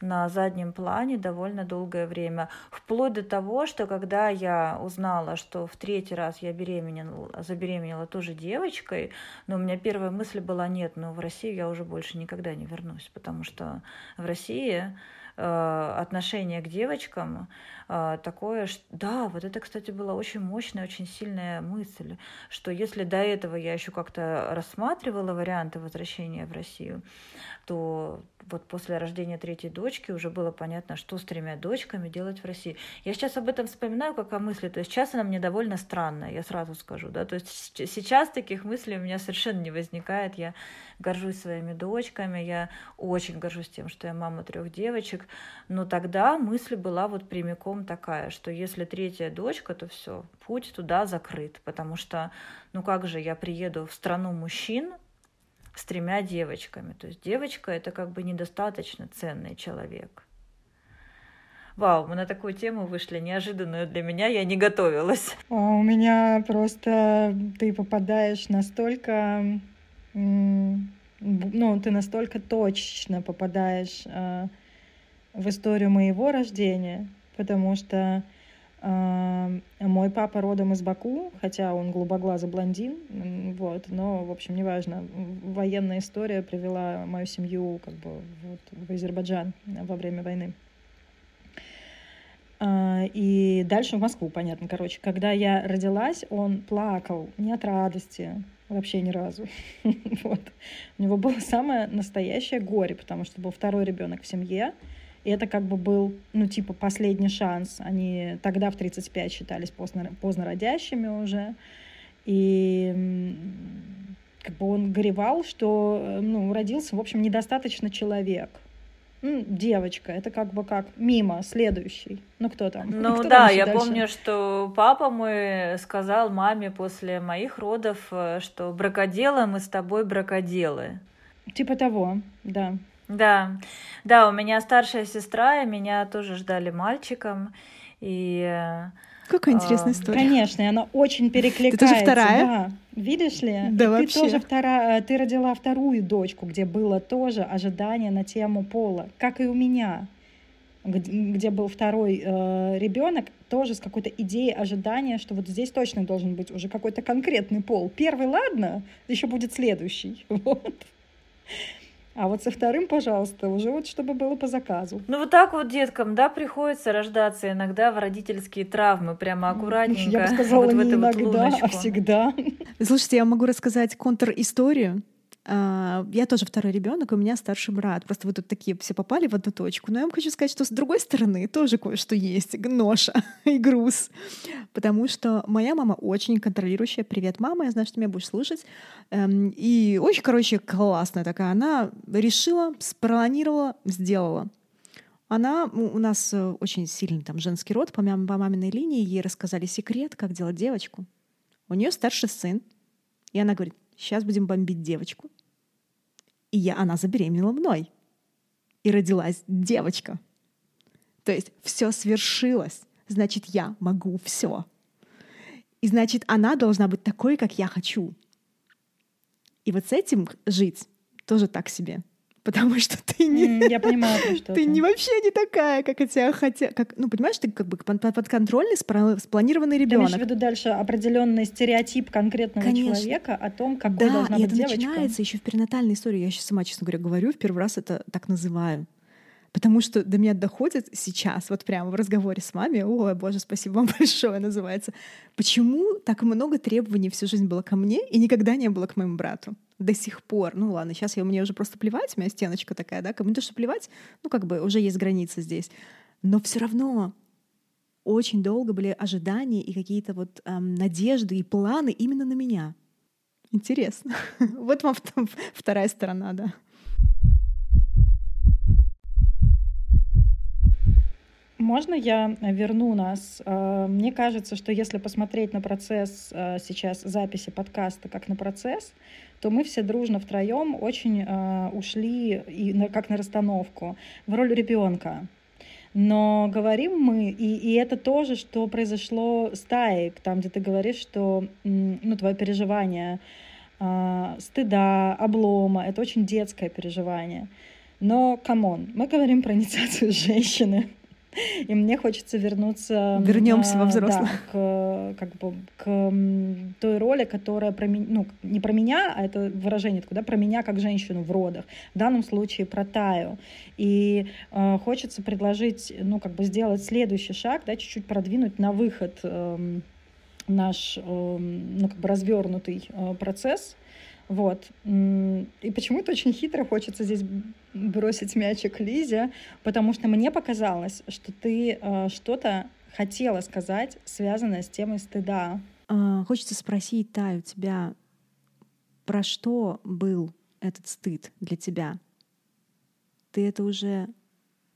на заднем плане довольно долгое время. Вплоть до того, что когда я узнала, что в третий раз я беременела, забеременела тоже девочкой, но у меня первая мысль была, нет, ну в Россию я уже больше никогда не вернусь, потому что в России отношение к девочкам э, такое, что да, вот это, кстати, была очень мощная, очень сильная мысль, что если до этого я еще как-то рассматривала варианты возвращения в Россию, то вот после рождения третьей дочки уже было понятно, что с тремя дочками делать в России. Я сейчас об этом вспоминаю как о мысли, то есть сейчас она мне довольно странная, я сразу скажу, да, то есть сейчас таких мыслей у меня совершенно не возникает, я горжусь своими дочками, я очень горжусь тем, что я мама трех девочек. Но тогда мысль была вот прямиком такая, что если третья дочка, то все, путь туда закрыт. Потому что, ну как же я приеду в страну мужчин с тремя девочками? То есть девочка это как бы недостаточно ценный человек. Вау, мы на такую тему вышли неожиданную для меня, я не готовилась. А у меня просто ты попадаешь настолько, ну, ты настолько точно попадаешь э, в историю моего рождения, потому что э, мой папа родом из Баку, хотя он голубоглазый блондин, вот, но, в общем, неважно. Военная история привела мою семью как бы вот, в Азербайджан во время войны. А, и дальше в Москву, понятно, короче. Когда я родилась, он плакал не от радости, вообще ни разу. <laughs> вот. У него было самое настоящее горе, потому что был второй ребенок в семье, и это как бы был, ну, типа, последний шанс. Они тогда в 35 считались поздно, поздно родящими уже. И как бы он горевал, что, ну, родился, в общем, недостаточно человек — девочка, это как бы как мимо, следующий. Ну кто там? Ну кто да, я дальше? помню, что папа мой сказал маме после моих родов, э, что бракоделы мы с тобой бракоделы. Типа того, да. Да, да, у меня старшая сестра, и меня тоже ждали мальчиком, и э, Какая интересная история. Конечно, она очень перекликается. Ты тоже вторая? Да. Видишь ли? Да, и вообще. Ты тоже вторая, ты родила вторую дочку, где было тоже ожидание на тему пола, как и у меня, где, где был второй э, ребенок, тоже с какой-то идеей ожидания, что вот здесь точно должен быть уже какой-то конкретный пол. Первый, ладно, еще будет следующий. <laughs> Вот. А вот со вторым, пожалуйста, уже вот чтобы было по заказу. Ну вот так вот деткам, да, приходится рождаться иногда в родительские травмы, прямо аккуратненько. Я бы сказала, вот не в эту иногда, вот а всегда. Слушайте, я могу рассказать контр-историю. А, я тоже второй ребенок, у меня старший брат. Просто вы тут такие все попали в одну точку. Но я вам хочу сказать, что с другой стороны тоже кое-что есть. Ноша <laughs> и груз. Потому что моя мама очень контролирующая. Привет, мама, я знаю, что ты меня будешь слушать. Эм, и очень, короче, классная такая. Она решила, спланировала, сделала. Она, у нас э, очень сильный там женский род, по, мам, по маминой линии, ей рассказали секрет, как делать девочку. У нее старший сын, и она говорит, сейчас будем бомбить девочку. И я, она забеременела мной. И родилась девочка. То есть все свершилось. Значит, я могу все. И значит, она должна быть такой, как я хочу. И вот с этим жить тоже так себе <laughs> потому что ты не... я понимаю, что <laughs> ты не вообще не такая, как тебя хотят. Как, ну, понимаешь, ты как бы подконтрольный, спланированный ребенок. Ты имеешь в виду дальше определенный стереотип конкретного Конечно. человека о том, какой да, должна быть это девочка. начинается еще в перинатальной истории. Я сейчас сама, честно говоря, говорю, в первый раз это так называю. Потому что до меня доходит сейчас, вот прямо в разговоре с вами, ой, боже, спасибо вам <laughs> большое, называется, почему так много требований всю жизнь было ко мне и никогда не было к моему брату? До сих пор. Ну ладно, сейчас я, мне уже просто плевать, у меня стеночка такая, да, кому-то что плевать, ну как бы уже есть границы здесь. Но все равно очень долго были ожидания и какие-то вот эм, надежды и планы именно на меня. Интересно. <laughs> вот вам вторая сторона, да. Можно я верну нас? Э, мне кажется, что если посмотреть на процесс э, сейчас записи подкаста как на процесс, то мы все дружно втроем очень э, ушли и как на расстановку в роль ребенка. Но говорим мы, и, и это тоже, что произошло с Таей, там, где ты говоришь, что ну, твое переживание стыда, облома, это очень детское переживание. Но, come on, мы говорим про инициацию <laughs> женщины. И мне хочется вернуться... Вернемся во взрослых. Да, к, как бы, к той роли, которая про меня, ну, не про меня, а это выражение такое, да, про меня как женщину в родах. В данном случае про Таю. И э, хочется предложить, ну, как бы сделать следующий шаг, да, чуть-чуть продвинуть на выход э, наш, э, ну, как бы развернутый э, процесс, вот. И почему-то очень хитро хочется здесь бросить мячик Лизе, потому что мне показалось, что ты э, что-то хотела сказать, связанное с темой стыда. А, хочется спросить, Тай, у тебя про что был этот стыд для тебя? Ты это уже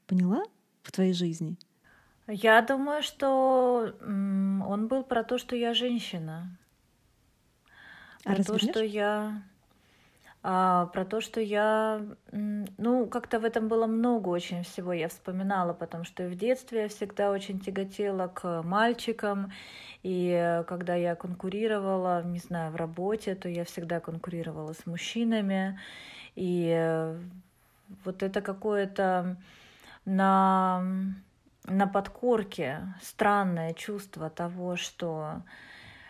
Поняла? В твоей жизни? Я думаю, что он был про то, что я женщина. А про то, что я а, про то, что я, ну, как-то в этом было много очень всего. Я вспоминала, потому что в детстве я всегда очень тяготела к мальчикам, и когда я конкурировала, не знаю, в работе, то я всегда конкурировала с мужчинами, и вот это какое-то на, на подкорке странное чувство того, что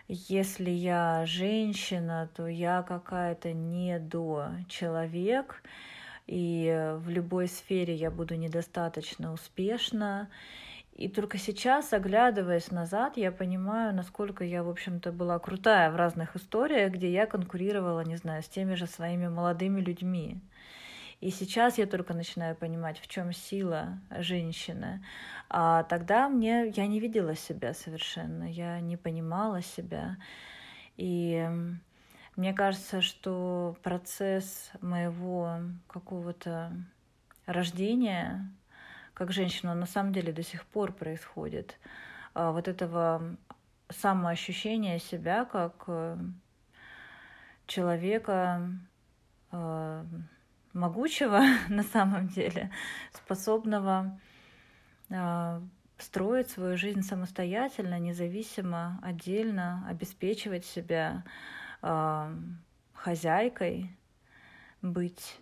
если я женщина, то я какая-то не до человек, и в любой сфере я буду недостаточно успешна. И только сейчас, оглядываясь назад, я понимаю, насколько я, в общем-то, была крутая в разных историях, где я конкурировала, не знаю, с теми же своими молодыми людьми. И сейчас я только начинаю понимать, в чем сила женщины. А тогда мне я не видела себя совершенно, я не понимала себя. И мне кажется, что процесс моего какого-то рождения как женщина, на самом деле до сих пор происходит. А вот этого самоощущения себя как э, человека э, могучего <laughs> на самом деле, способного э, строить свою жизнь самостоятельно, независимо, отдельно, обеспечивать себя э, хозяйкой, быть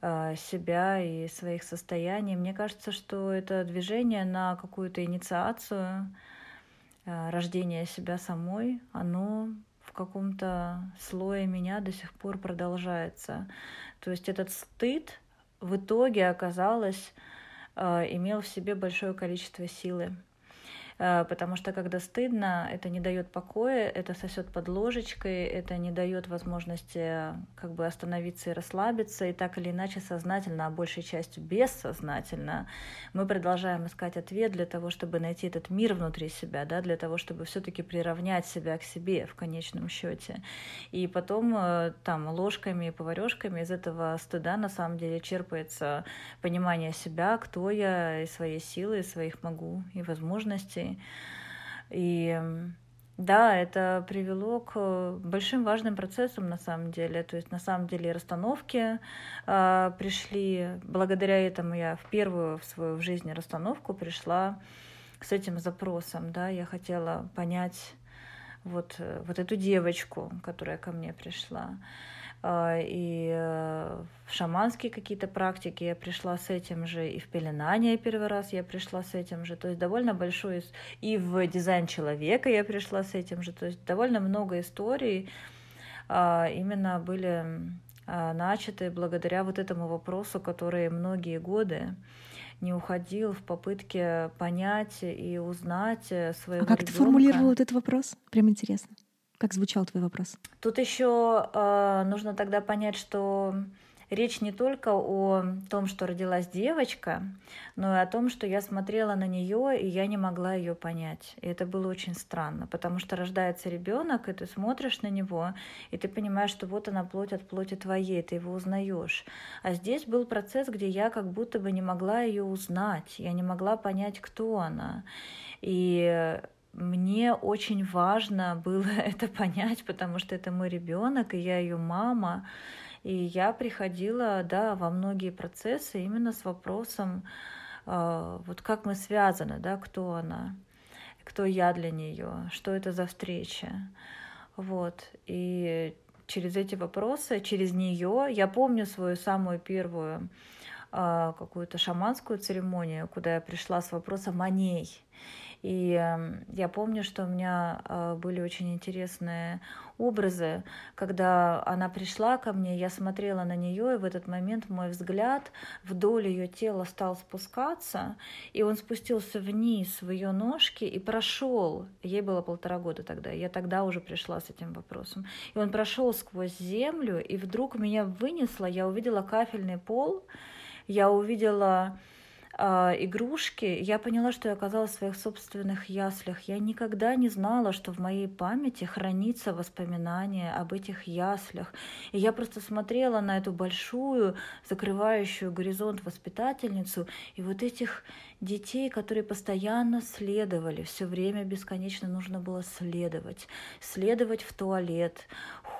э, себя и своих состояний. Мне кажется, что это движение на какую-то инициацию рождения себя самой, оно в каком-то слое меня до сих пор продолжается. То есть этот стыд в итоге оказалось, э, имел в себе большое количество силы. Э, потому что когда стыдно, это не дает покоя, это сосет под ложечкой, это не дает возможности как бы остановиться и расслабиться, и так или иначе сознательно, а большей частью бессознательно мы продолжаем искать ответ для того, чтобы найти этот мир внутри себя, да, для того, чтобы все-таки приравнять себя к себе в конечном счете. И потом э, там ложками и поварешками из этого стыда на самом деле черпается понимание себя, кто я, и своей силы, и своих могу, и возможностей. И да, это привело к большим важным процессам на самом деле. То есть на самом деле расстановки э, пришли. Благодаря этому я в первую в свою в жизни расстановку пришла с этим запросом. Да, я хотела понять вот, э, вот эту девочку, которая ко мне пришла. А, и э, в шаманские какие-то практики я пришла с этим же, и в пеленание первый раз я пришла с этим же, то есть довольно большой, и в дизайн человека я пришла с этим же, то есть довольно много историй а, именно были а, начаты благодаря вот этому вопросу, который многие годы не уходил в попытке понять и узнать э, своего А как ребенка. ты формулировала этот вопрос? Прям интересно. Как звучал твой вопрос? Тут еще э, нужно тогда понять, что речь не только о том, что родилась девочка, но и о том, что я смотрела на нее, и я не могла ее понять. И это было очень странно, потому что рождается ребенок, и ты смотришь на него, и ты понимаешь, что вот она плоть от плоти твоей, ты его узнаешь. А здесь был процесс, где я как будто бы не могла ее узнать, я не могла понять, кто она. И мне очень важно было <laughs> это понять, потому что это мой ребенок, и я ее мама. И я приходила, да, во многие процессы именно с вопросом, э, вот как мы связаны, да, кто она, кто я для нее, что это за встреча. Вот. И через эти вопросы, через нее я помню свою самую первую э, какую-то шаманскую церемонию, куда я пришла с вопросом о ней. И эм, я помню, что у меня э, были очень интересные образы, когда она пришла ко мне, я смотрела на нее, и в этот момент мой взгляд вдоль ее тела стал спускаться, и он спустился вниз в ее ножки и прошел. Ей было полтора года тогда, я тогда уже пришла с этим вопросом. И он прошел сквозь землю, и вдруг меня вынесло, я увидела кафельный пол, я увидела э, игрушки, я поняла, что я оказалась в своих собственных яслях. Я никогда не знала, что в моей памяти хранится воспоминание об этих яслях. И я просто смотрела на эту большую, закрывающую горизонт воспитательницу, и вот этих детей, которые постоянно следовали, все время бесконечно нужно было следовать, следовать в туалет,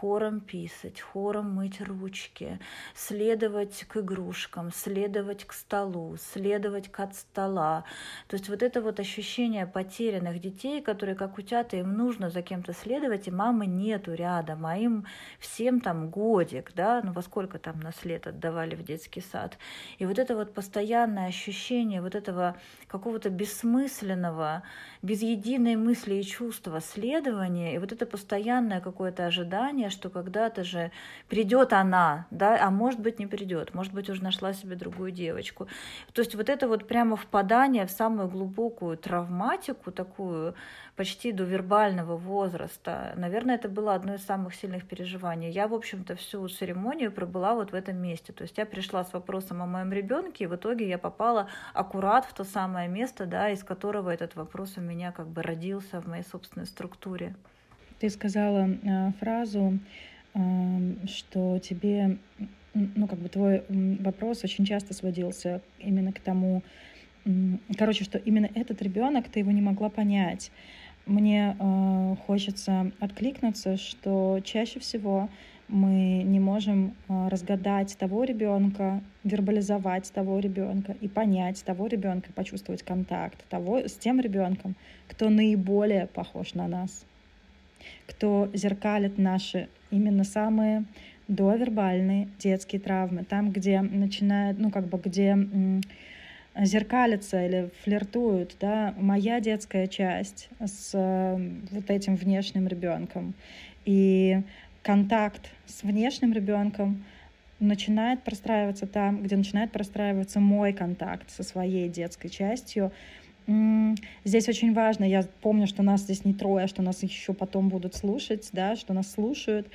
хором писать, хором мыть ручки, следовать к игрушкам, следовать к столу, следовать к от стола. То есть вот это вот ощущение потерянных детей, которые как утята, им нужно за кем-то следовать, и мамы нету рядом, а им всем там годик, да, ну во сколько там нас лет отдавали в детский сад. И вот это вот постоянное ощущение вот этого какого-то бессмысленного, без единой мысли и чувства следования, и вот это постоянное какое-то ожидание, что когда-то же придет она, да, а может быть не придет, может быть уже нашла себе другую девочку. То есть вот это вот прямо впадание в самую глубокую травматику, такую почти до вербального возраста, наверное, это было одно из самых сильных переживаний. Я, в общем-то, всю церемонию пробыла вот в этом месте. То есть я пришла с вопросом о моем ребенке, и в итоге я попала аккурат в то самое место, да, из которого этот вопрос у меня как бы родился в моей собственной структуре. Ты сказала э, фразу, э, что тебе, ну, как бы твой вопрос очень часто сводился именно к тому, короче, что именно этот ребенок ты его не могла понять. Мне э, хочется откликнуться, что чаще всего мы не можем э, разгадать того ребенка, вербализовать того ребенка и понять того ребенка, почувствовать контакт того с тем ребенком, кто наиболее похож на нас, кто зеркалит наши именно самые довербальные детские травмы, там, где начинает, ну как бы где зеркалятся или флиртуют, да, моя детская часть с вот этим внешним ребенком. И контакт с внешним ребенком начинает простраиваться там, где начинает простраиваться мой контакт со своей детской частью, Здесь очень важно, я помню, что нас здесь не трое, что нас еще потом будут слушать, да, что нас слушают,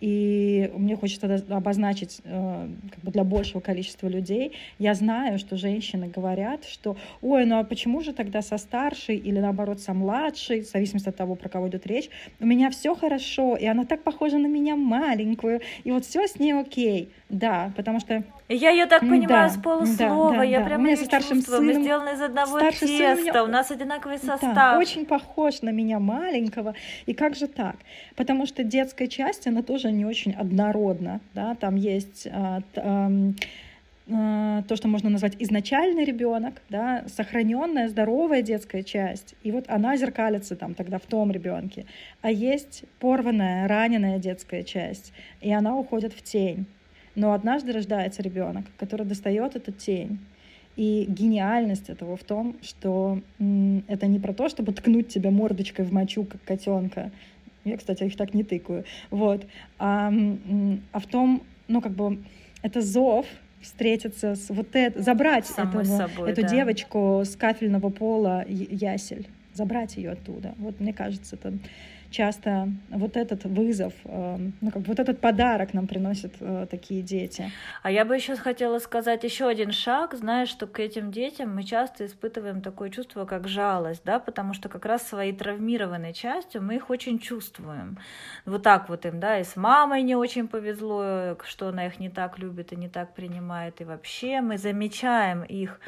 и мне хочется обозначить э, как бы для большего количества людей. Я знаю, что женщины говорят, что, ой, ну а почему же тогда со старшей или наоборот со младшей, в зависимости от того, про кого идет речь, у меня все хорошо, и она так похожа на меня маленькую, и вот все с ней окей. Да, потому что... Я ее так понимаю да, с полуслова, да, да, я да. прям ее старшим чувствую. Сыном, Мы сделаны из одного теста, меня... у нас одинаковый состав. Да, очень похож на меня маленького. И как же так? Потому что детская часть, она тоже не очень однородна. Да? Там есть... А, а, то, что можно назвать изначальный ребенок, да, сохраненная, здоровая детская часть, и вот она зеркалится там тогда в том ребенке. А есть порванная, раненая детская часть, и она уходит в тень. Но однажды рождается ребенок, который достает эту тень. И гениальность этого в том, что это не про то, чтобы ткнуть тебя мордочкой в мочу, как котенка. Я, кстати, их так не тыкаю. Вот. А, а в том, ну, как бы, это зов встретиться с вот это, забрать этого, собой, эту да. девочку с кафельного пола ясель, забрать ее оттуда. Вот мне кажется, это часто вот этот вызов, эм, ну, как бы вот этот подарок нам приносят э, такие дети. А я бы еще хотела сказать еще один шаг, знаешь, что к этим детям мы часто испытываем такое чувство, как жалость, да, потому что как раз своей травмированной частью мы их очень чувствуем. Вот так вот им, да, и с мамой не очень повезло, что она их не так любит и не так принимает, и вообще мы замечаем их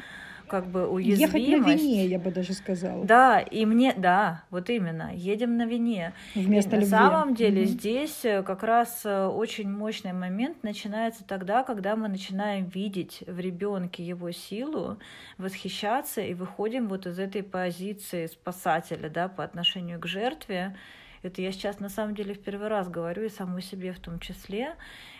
как бы уязвимость. Ехать на вине, я бы даже сказала. Да, и мне, да, вот именно, едем на вине. Вместо и любви. На самом деле угу. здесь э, как раз э, очень мощный момент начинается тогда, когда мы начинаем видеть в ребенке его силу, восхищаться и выходим вот из этой позиции спасателя, да, по отношению к жертве. Это я сейчас на самом деле в первый раз говорю и самой себе в том числе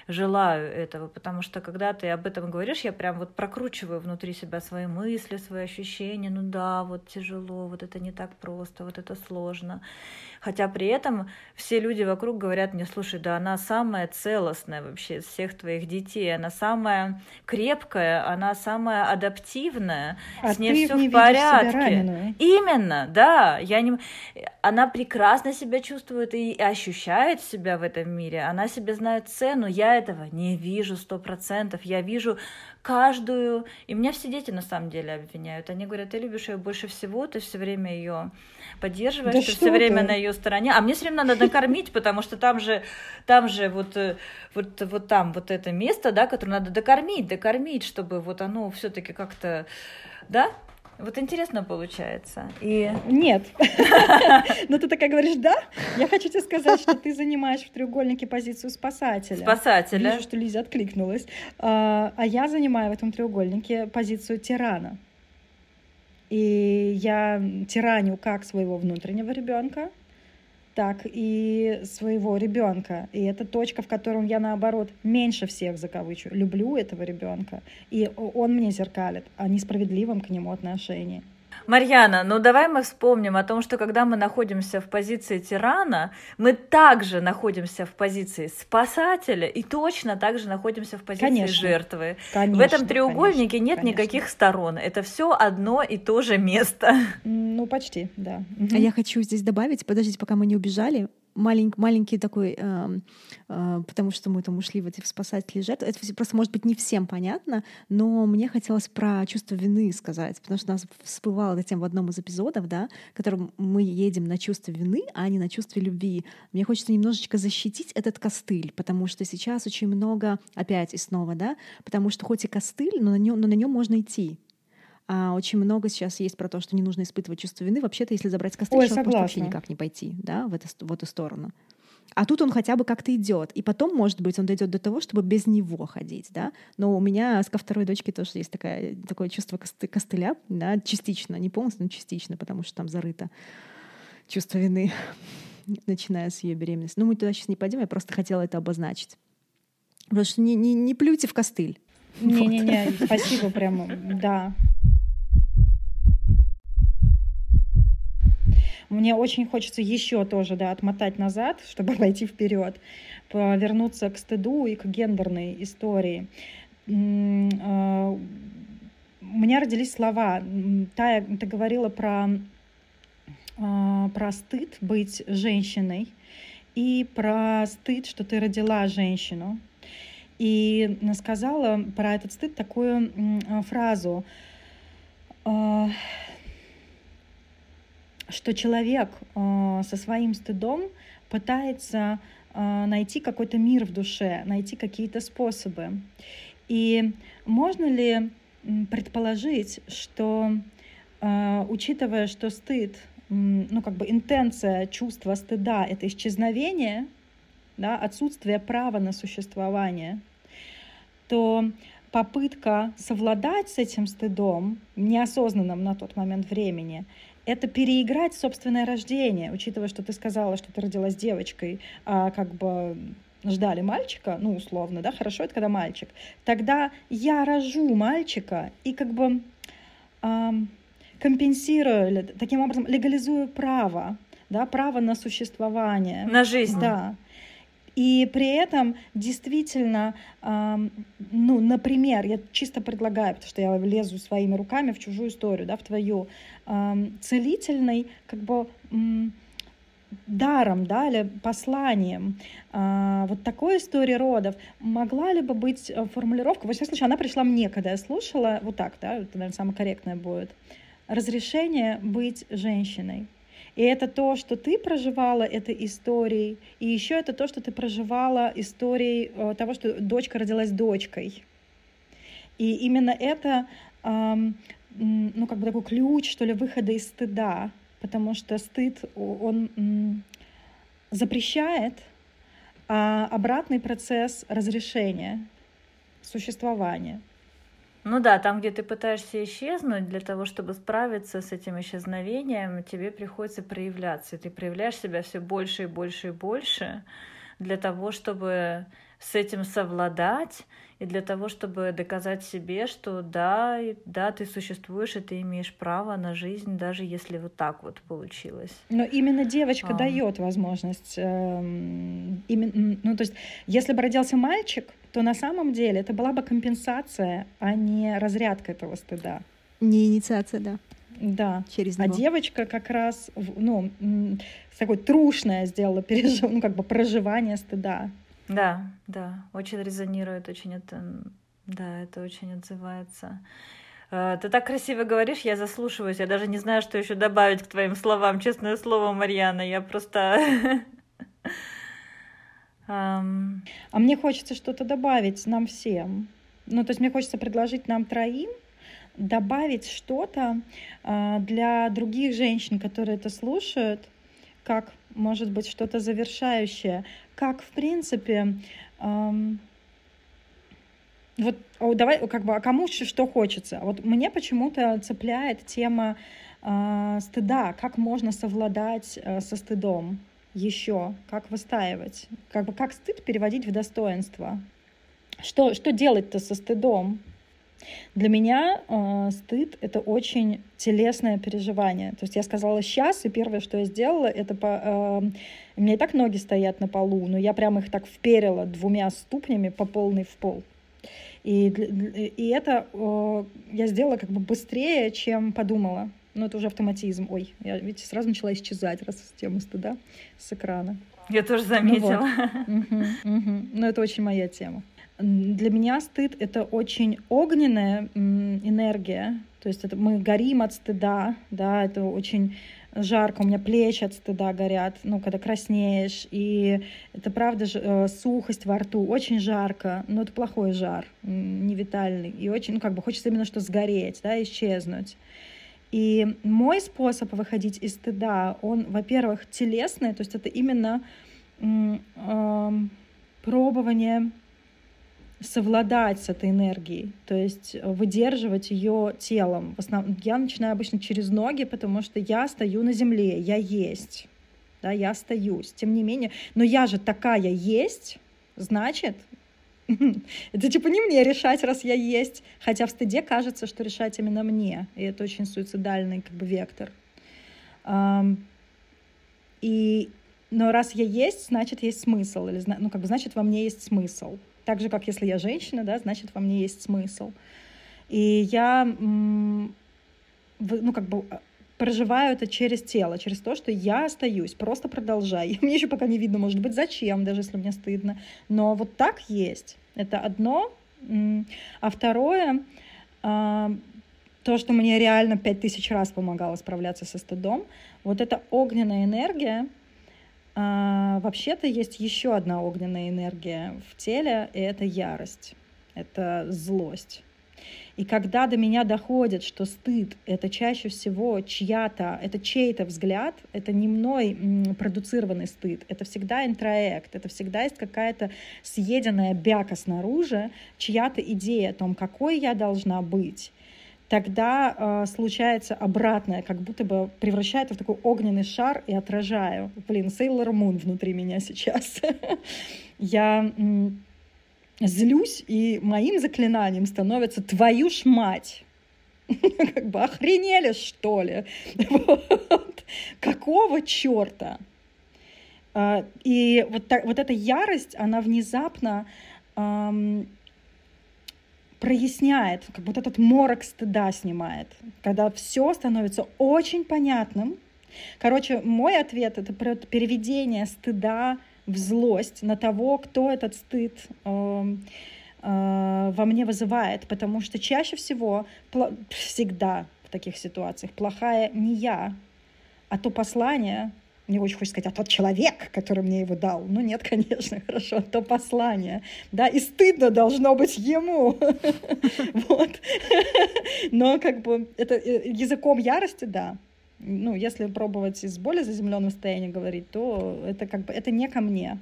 желаю этого, потому что когда ты об этом говоришь, я прям вот прокручиваю внутри себя свои мысли, свои ощущения, ну да, вот тяжело, вот это не так просто, вот это сложно. Хотя при этом все люди вокруг говорят мне, слушай, да она самая целостная вообще из всех твоих детей, она самая крепкая, она самая адаптивная, а с ней все в порядке. Именно, да, я не, она прекрасно себя чувствует и ощущает себя в этом мире, она себе знает цену, я этого не вижу сто процентов. Я вижу каждую... И меня все дети на самом деле обвиняют. Они говорят, ты любишь ее больше всего, ты все время ее поддерживаешь, да ты все время на ее стороне. А мне все время надо накормить, потому что там же, там же вот, э, вот, вот там вот это место, да, которое надо докормить, докормить, чтобы вот оно все-таки как-то, да, вот интересно получается. И... Нет. <laughs> Но ты такая говоришь, да? Я хочу тебе сказать, что ты занимаешь в треугольнике позицию спасателя. Спасателя. Вижу, что Лиза откликнулась. А, а я занимаю в этом треугольнике позицию тирана. И я тираню как своего внутреннего ребенка, так и своего ребенка. И это точка, в котором я, наоборот, меньше всех закавычу. Люблю этого ребенка. И он мне зеркалит о несправедливом к нему отношении. Марьяна, ну давай мы вспомним о том, что когда мы находимся в позиции тирана, мы также находимся в позиции спасателя и точно также находимся в позиции конечно, жертвы. Конечно, в этом треугольнике конечно, нет конечно. никаких сторон. Это все одно и то же место. Ну, почти, да. А я хочу здесь добавить, подождите, пока мы не убежали, малень, маленький такой, э, э, потому что мы там ушли в эти спасатели жертв. Это просто, может быть, не всем понятно, но мне хотелось про чувство вины сказать, потому что у нас всплывало эта тема в одном из эпизодов, да, в котором мы едем на чувство вины, а не на чувство любви. Мне хочется немножечко защитить этот костыль, потому что сейчас очень много, опять и снова, да, потому что хоть и костыль, но на нем, но на нем можно идти. А очень много сейчас есть про то, что не нужно испытывать чувство вины. Вообще-то, если забрать костыль, Ой, человек может вообще никак не пойти да, в, это, в эту сторону. А тут он хотя бы как-то идет. И потом, может быть, он дойдет до того, чтобы без него ходить, да. Но у меня ко второй дочке тоже есть такая, такое чувство косты, костыля, да, частично, не полностью, но частично, потому что там зарыто чувство вины, <laughs> начиная с ее беременности. Ну, мы туда сейчас не пойдем, я просто хотела это обозначить. Потому что не, не, не плюйте в костыль. Не-не-не, <laughs> спасибо прямо, да. Мне очень хочется еще тоже да, отмотать назад, <laughs> чтобы пойти вперед, повернуться к стыду и к гендерной истории. А, у меня родились слова. Тая, ты говорила про, а, про стыд быть женщиной и про стыд, что ты родила женщину. И сказала про этот стыд такую фразу а, что человек э, со своим стыдом пытается э, найти какой-то мир в душе, найти какие-то способы. И можно ли предположить, что, э, учитывая, что стыд, ну как бы интенция чувства стыда — это исчезновение, да, отсутствие права на существование, то попытка совладать с этим стыдом, неосознанным на тот момент времени, это переиграть собственное рождение, учитывая, что ты сказала, что ты родилась девочкой, а как бы ждали мальчика, ну, условно, да, хорошо, это когда мальчик, тогда я рожу мальчика и как бы эм, компенсирую, таким образом легализую право, да, право на существование. На жизнь. Да. И при этом действительно, ну, например, я чисто предлагаю, потому что я лезу своими руками в чужую историю, да, в твою, целительной, как бы, даром, да, или посланием э, вот такой истории родов могла ли бы быть э, формулировка, во всяком случае, она пришла мне, когда я слушала, вот так, да, это, наверное, самое корректное будет, разрешение быть женщиной. И это то, что ты проживала этой историей, и еще это то, что ты проживала историей э, того, что дочка родилась дочкой. И именно это, ну, как бы такой ключ, что ли, выхода из стыда, потому что стыд, он запрещает, а обратный процесс разрешения существования — ну да, там, где ты пытаешься исчезнуть, для того, чтобы справиться с этим исчезновением, тебе приходится проявляться. Ты проявляешь себя все больше и больше и больше для того, чтобы с этим совладать и для того, чтобы доказать себе, что да, да, ты существуешь, и ты имеешь право на жизнь, даже если вот так вот получилось. Но именно девочка а. дает возможность, э, именно, ну то есть, если бы родился мальчик, то на самом деле это была бы компенсация, а не разрядка этого стыда. Не инициация, да. Да. Через а него. А девочка как раз, ну, такой трушное сделала пережив... ну, как бы проживание стыда. Да, да, очень резонирует, очень это, да, это очень отзывается. Э, ты так красиво говоришь, я заслушиваюсь, я даже не знаю, что еще добавить к твоим словам, честное слово, Марьяна, я просто... <laughs> А мне хочется что-то добавить нам всем. Ну, то есть мне хочется предложить нам троим добавить что-то а, для других женщин, которые это слушают, как, может быть, что-то завершающее, как, в принципе, эм, вот давай, как бы, а кому что хочется? Вот мне почему-то цепляет тема э, стыда, как можно совладать э, со стыдом еще, как выстаивать, как бы как стыд переводить в достоинство. Что, что делать-то со стыдом? Для меня э, стыд это очень телесное переживание. То есть я сказала сейчас, и первое, что я сделала, это по, э, у меня и так ноги стоят на полу, но я прям их так вперила двумя ступнями по полной в пол. И, и это э, я сделала как бы быстрее, чем подумала. Но это уже автоматизм. Ой, я ведь сразу начала исчезать, раз с темы стыда, с экрана. Я тоже заметила. Ну, вот. угу, угу. Но это очень моя тема. Для меня стыд — это очень огненная энергия. То есть это мы горим от стыда, да, это очень жарко, у меня плечи от стыда горят, ну, когда краснеешь, и это правда же э, сухость во рту, очень жарко, но это плохой жар, не витальный, и очень, ну, как бы хочется именно что сгореть, да, исчезнуть. И мой способ выходить из стыда, он, во-первых, телесный, то есть это именно э, пробование совладать с этой энергией, то есть э, выдерживать ее телом. В основном я начинаю обычно через ноги, потому что я стою на земле, я есть, да, я остаюсь. Тем не менее, но я же такая есть, значит, <laughs> это типа не мне решать, раз я есть. Хотя в стыде кажется, что решать именно мне. И это очень суицидальный как бы вектор. И, но раз я есть, значит, есть смысл. Или, ну, как бы, значит, во мне есть смысл. Так же, как если я женщина, да, значит, во мне есть смысл. И я, ну, как бы а, проживаю это через тело, через то, что я остаюсь, просто продолжай. <laughs> Мне еще пока не видно, может быть, зачем, даже если мне стыдно. Но вот так есть. Это одно. А второе, а, то, что мне реально пять тысяч раз помогало справляться со стыдом, вот эта огненная энергия, а, вообще-то есть еще одна огненная энергия в теле, и это ярость, это злость. И когда до меня доходит, что стыд — это чаще всего чья-то, это чей-то взгляд, это не мной продуцированный стыд, это всегда интроект, это всегда есть какая-то съеденная бяка снаружи, чья-то идея о том, какой я должна быть, тогда э, случается обратное, как будто бы превращает в такой огненный шар и отражаю. Блин, Sailor Moon внутри меня сейчас. <laughs> Я злюсь, и моим заклинанием становится «твою ж мать». <laughs> Как бы охренели, что ли? <laughs> Какого черта? А, и вот, так, вот эта ярость, она внезапно проясняет, как будто этот морок стыда снимает, когда все становится очень понятным. Короче, мой ответ — это переведение стыда в злость на того, кто этот стыд э, э, во мне вызывает, потому что чаще всего, всегда в таких ситуациях, плохая не я, а то послание, мне очень хочется сказать, а тот человек, который мне его дал. Ну нет, конечно, <laughs> хорошо, то послание. Да, и стыдно должно быть ему. <laughs> Вот. Но как бы это э, языком ярости, да. Ну, если пробовать из более заземленного состояния говорить, то это как бы это не ко мне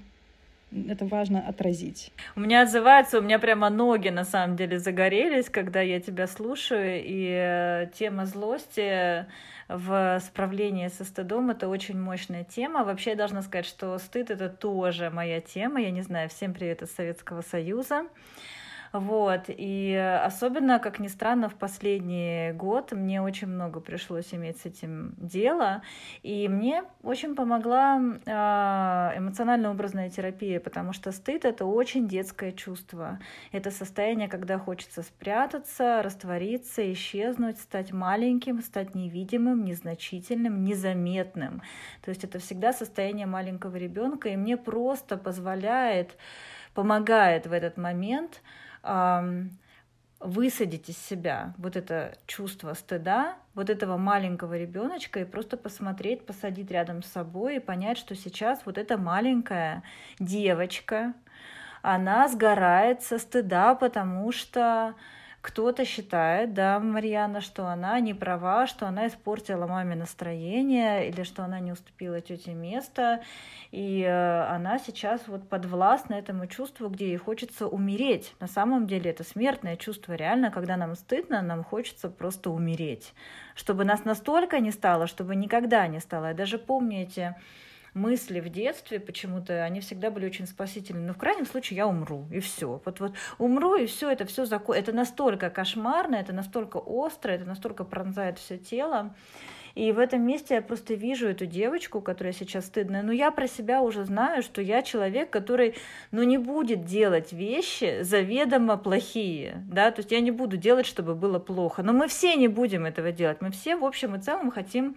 это важно отразить. У меня отзывается, у меня прямо ноги на самом деле загорелись, когда я тебя слушаю, и э, тема злости в справлении со стыдом это очень мощная тема. Вообще я должна сказать, что стыд это тоже моя тема. Я не знаю, всем привет из Советского Союза. Вот, и особенно, как ни странно, в последний год мне очень много пришлось иметь с этим дело, и мне очень помогла а, эмоционально-образная терапия, потому что стыд — это очень детское чувство. Это состояние, когда хочется спрятаться, раствориться, исчезнуть, стать маленьким, стать невидимым, незначительным, незаметным. То есть это всегда состояние маленького ребенка, и мне просто позволяет, помогает в этот момент — высадить из себя вот это чувство стыда, вот этого маленького ребеночка и просто посмотреть, посадить рядом с собой и понять, что сейчас вот эта маленькая девочка, она сгорает со стыда, потому что кто-то считает, да, Марьяна, что она не права, что она испортила маме настроение или что она не уступила тете место, и э, она сейчас вот подвластна этому чувству, где ей хочется умереть. На самом деле это смертное чувство, реально, когда нам стыдно, нам хочется просто умереть, чтобы нас настолько не стало, чтобы никогда не стало. Я даже помню эти мысли в детстве почему-то, они всегда были очень спасительны. Но в крайнем случае я умру, и все. Вот, вот умру, и все, это все закон. Это настолько кошмарно, это настолько остро, это настолько пронзает все тело. И в этом месте я просто вижу эту девочку, которая сейчас стыдная. Но я про себя уже знаю, что я человек, который ну, не будет делать вещи заведомо плохие. Да? То есть я не буду делать, чтобы было плохо. Но мы все не будем этого делать. Мы все, в общем и целом, хотим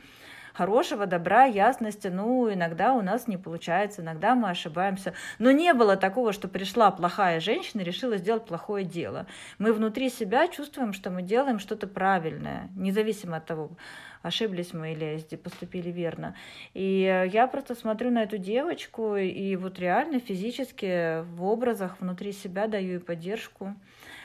хорошего, добра, ясности. Ну, иногда у нас не получается, иногда мы ошибаемся. Но не было такого, что пришла плохая женщина и решила сделать плохое дело. Мы внутри себя чувствуем, что мы делаем что-то правильное, независимо от того, ошиблись мы или поступили верно. И я просто смотрю на эту девочку, и вот реально физически в образах внутри себя даю ей поддержку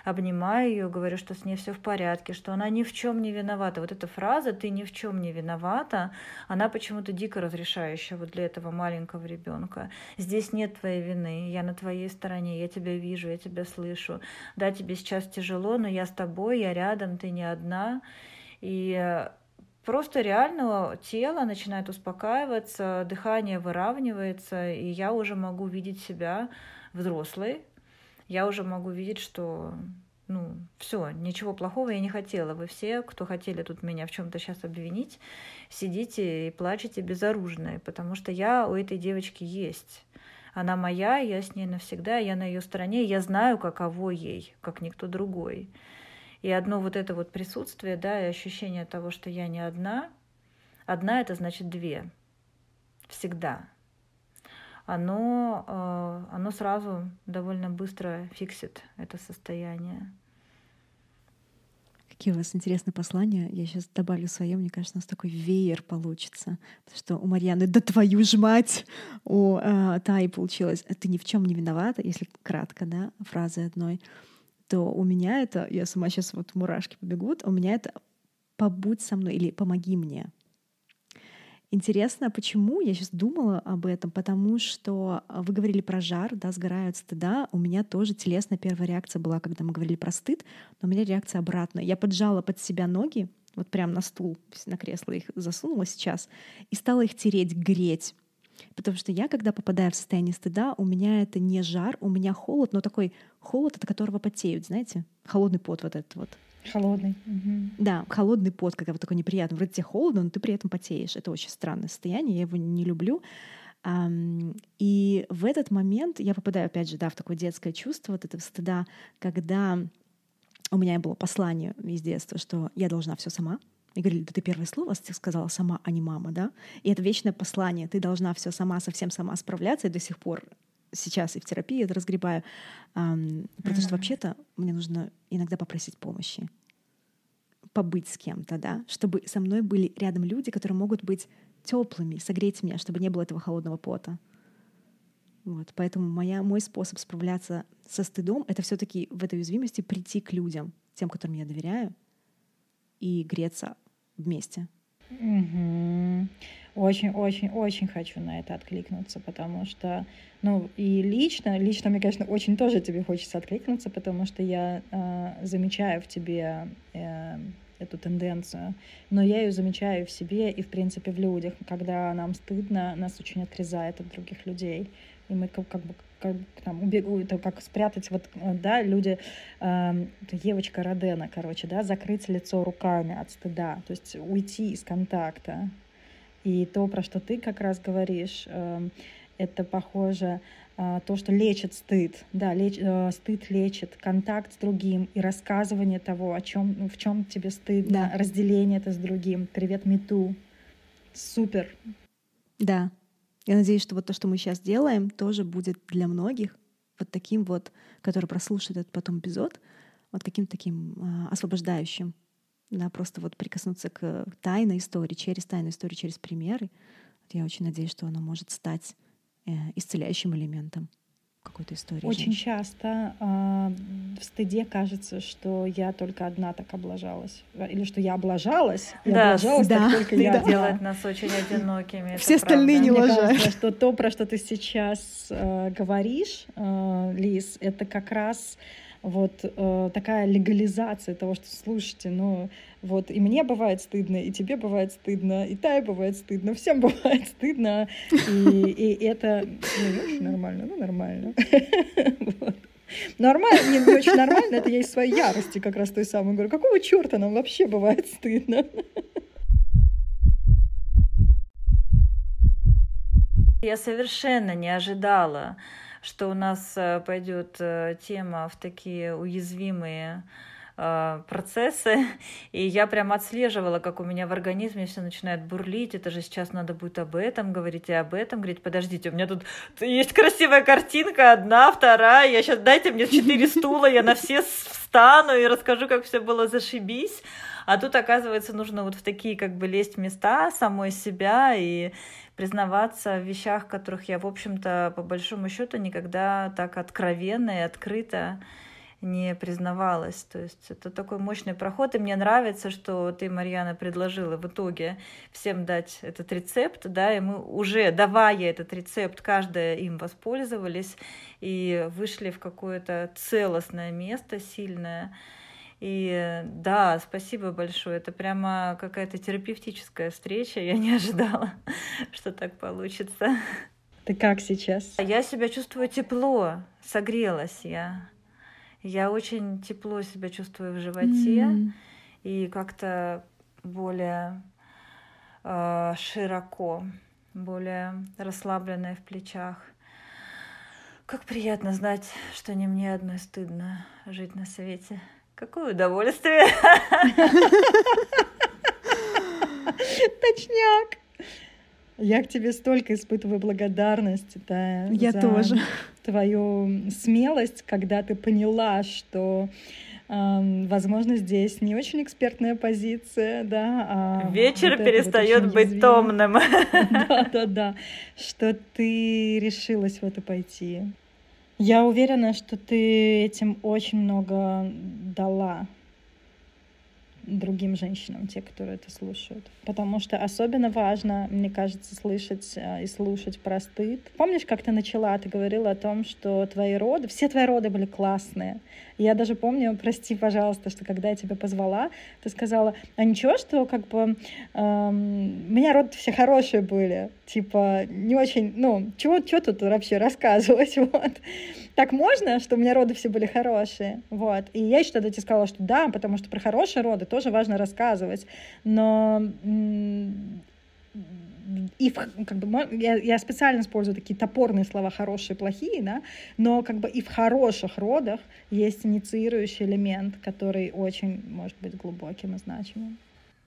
обнимаю ее, говорю, что с ней все в порядке, что она ни в чем не виновата. Вот эта фраза «ты ни в чем не виновата», она почему-то дико разрешающая вот для этого маленького ребенка. Здесь нет твоей вины, я на твоей стороне, я тебя вижу, я тебя слышу. Да, тебе сейчас тяжело, но я с тобой, я рядом, ты не одна. И просто реально тело начинает успокаиваться, дыхание выравнивается, и я уже могу видеть себя взрослой, я уже могу видеть, что ну, все, ничего плохого я не хотела. Вы все, кто хотели тут меня в чем-то сейчас обвинить, сидите и плачете безоружные, потому что я у этой девочки есть. Она моя, я с ней навсегда, я на ее стороне, я знаю, каково ей, как никто другой. И одно вот это вот присутствие, да, и ощущение того, что я не одна, одна это значит две. Всегда оно, э, оно сразу довольно быстро фиксит это состояние. Какие у вас интересные послания. Я сейчас добавлю свое. Мне кажется, у нас такой веер получится. Потому что у Марьяны «Да твою ж мать!» У э, Таи получилось «Ты ни в чем не виновата», если кратко, да, фразы одной. То у меня это, я сама сейчас вот мурашки побегут, у меня это «Побудь со мной» или «Помоги мне». Интересно, почему я сейчас думала об этом, потому что а, вы говорили про жар, да, сгорают стыда. У меня тоже телесная первая реакция была, когда мы говорили про стыд, но у меня реакция обратная. Я поджала под себя ноги, вот прям на стул, на кресло их засунула сейчас, и стала их тереть, греть. Потому что я, когда попадаю в состояние стыда, у меня это не жар, у меня холод, но такой холод, от которого потеют, знаете? Холодный пот вот этот вот. Холодный. Да, холодный пот, когда вот такой неприятный. Вроде тебе холодно, но ты при этом потеешь. Это очень странное состояние, я его не люблю. И в этот момент я попадаю, опять же, да, в такое детское чувство вот этого стыда, когда у меня было послание из детства, что я должна все сама. И говорили, да ты первое слово сказала сама, а не мама, да? И это вечное послание, ты должна все сама, совсем сама справляться. И до сих пор сейчас и в терапии это разгребаю, эм, потому mm-hmm. что вообще-то мне нужно иногда попросить помощи, побыть с кем-то, да, чтобы со мной были рядом люди, которые могут быть теплыми, согреть меня, чтобы не было этого холодного пота. Вот, поэтому моя, мой способ справляться со стыдом — это все таки в этой уязвимости прийти к людям, тем, которым я доверяю, и греться вместе. Угу. Очень-очень-очень хочу на это откликнуться, потому что, ну, и лично, лично мне, конечно, очень тоже тебе хочется откликнуться, потому что я э, замечаю в тебе э, эту тенденцию, но я ее замечаю в себе и, в принципе, в людях. Когда нам стыдно, нас очень отрезает от других людей. И мы как, как бы как, там, убегу, это как спрятать, вот, да, люди, э, девочка Родена, короче, да, закрыть лицо руками от стыда, то есть уйти из контакта. И то, про что ты как раз говоришь, э, это похоже э, то, что лечит стыд, да, леч, э, стыд лечит контакт с другим и рассказывание того, о чем, ну, в чем тебе стыдно, да. разделение это с другим. Привет, Мету. Супер. Да, я надеюсь, что вот то, что мы сейчас делаем, тоже будет для многих вот таким вот, который прослушает этот потом эпизод, вот каким-то таким э, освобождающим. Да, просто вот прикоснуться к тайной истории, через тайную историю, через примеры. Я очень надеюсь, что оно может стать э, исцеляющим элементом какой-то истории. Очень женщин. часто э, в стыде кажется, что я только одна так облажалась. Или что я облажалась, и да, облажалась да, так только да. я. делает нас очень одинокими. Все остальные не лажают. что то, про что ты сейчас э, говоришь, э, Лиз, это как раз вот э, такая легализация того, что слушайте, ну вот и мне бывает стыдно, и тебе бывает стыдно, и Тай бывает стыдно, всем <laughs> бывает стыдно, и, и это ну, нормально, ну нормально. <laughs> Нормально, не, не очень нормально, это я из своей ярости как раз той самой говорю, какого черта нам вообще бывает стыдно? <laughs> Я совершенно не ожидала, что у нас э, пойдет э, тема в такие уязвимые процессы, <laughs> и я прям отслеживала, как у меня в организме все начинает бурлить, это же сейчас надо будет об этом говорить и об этом говорить. Подождите, у меня тут есть красивая картинка, одна, вторая, я сейчас, дайте мне четыре <laughs> стула, я на все встану и расскажу, как все было. Зашибись. А тут, оказывается, нужно вот в такие как бы лезть места самой себя и признаваться в вещах, которых я, в общем-то, по большому счету никогда так откровенно и открыто не признавалась. То есть это такой мощный проход, и мне нравится, что ты, Марьяна, предложила в итоге всем дать этот рецепт, да, и мы уже, давая этот рецепт, каждая им воспользовались и вышли в какое-то целостное место, сильное, и да, спасибо большое. Это прямо какая-то терапевтическая встреча. Я не ожидала, <laughs> что так получится. Ты как сейчас? Я себя чувствую тепло, согрелась я. Я очень тепло себя чувствую в животе mm. и как-то более э, широко, более расслабленная в плечах. Как приятно знать, что не мне одной стыдно жить на свете. Какое удовольствие! <laughs> Точняк! Я к тебе столько испытываю благодарность, да, Я за тоже. твою смелость, когда ты поняла, что Um, возможно, здесь не очень экспертная позиция, да. А Вечер вот перестает вот быть томным. Да, да, да. Что ты решилась в это пойти. Я уверена, что ты этим очень много дала другим женщинам, те, которые это слушают. Потому что особенно важно, мне кажется, слышать э, и слушать про стыд. Помнишь, как ты начала, ты говорила о том, что твои роды, все твои роды были классные. Я даже помню, прости, пожалуйста, что когда я тебя позвала, ты сказала, а ничего, что как бы эм, у меня роды все хорошие были, типа не очень, ну, чего, чего тут вообще рассказывать, <laughs> вот. Так можно, что у меня роды все были хорошие, вот. И я еще тогда тебе сказала, что да, потому что про хорошие роды тоже важно рассказывать, но и в, как бы, я, я специально использую такие топорные слова хорошие, плохие, да, но как бы и в хороших родах есть инициирующий элемент, который очень может быть глубоким и значимым.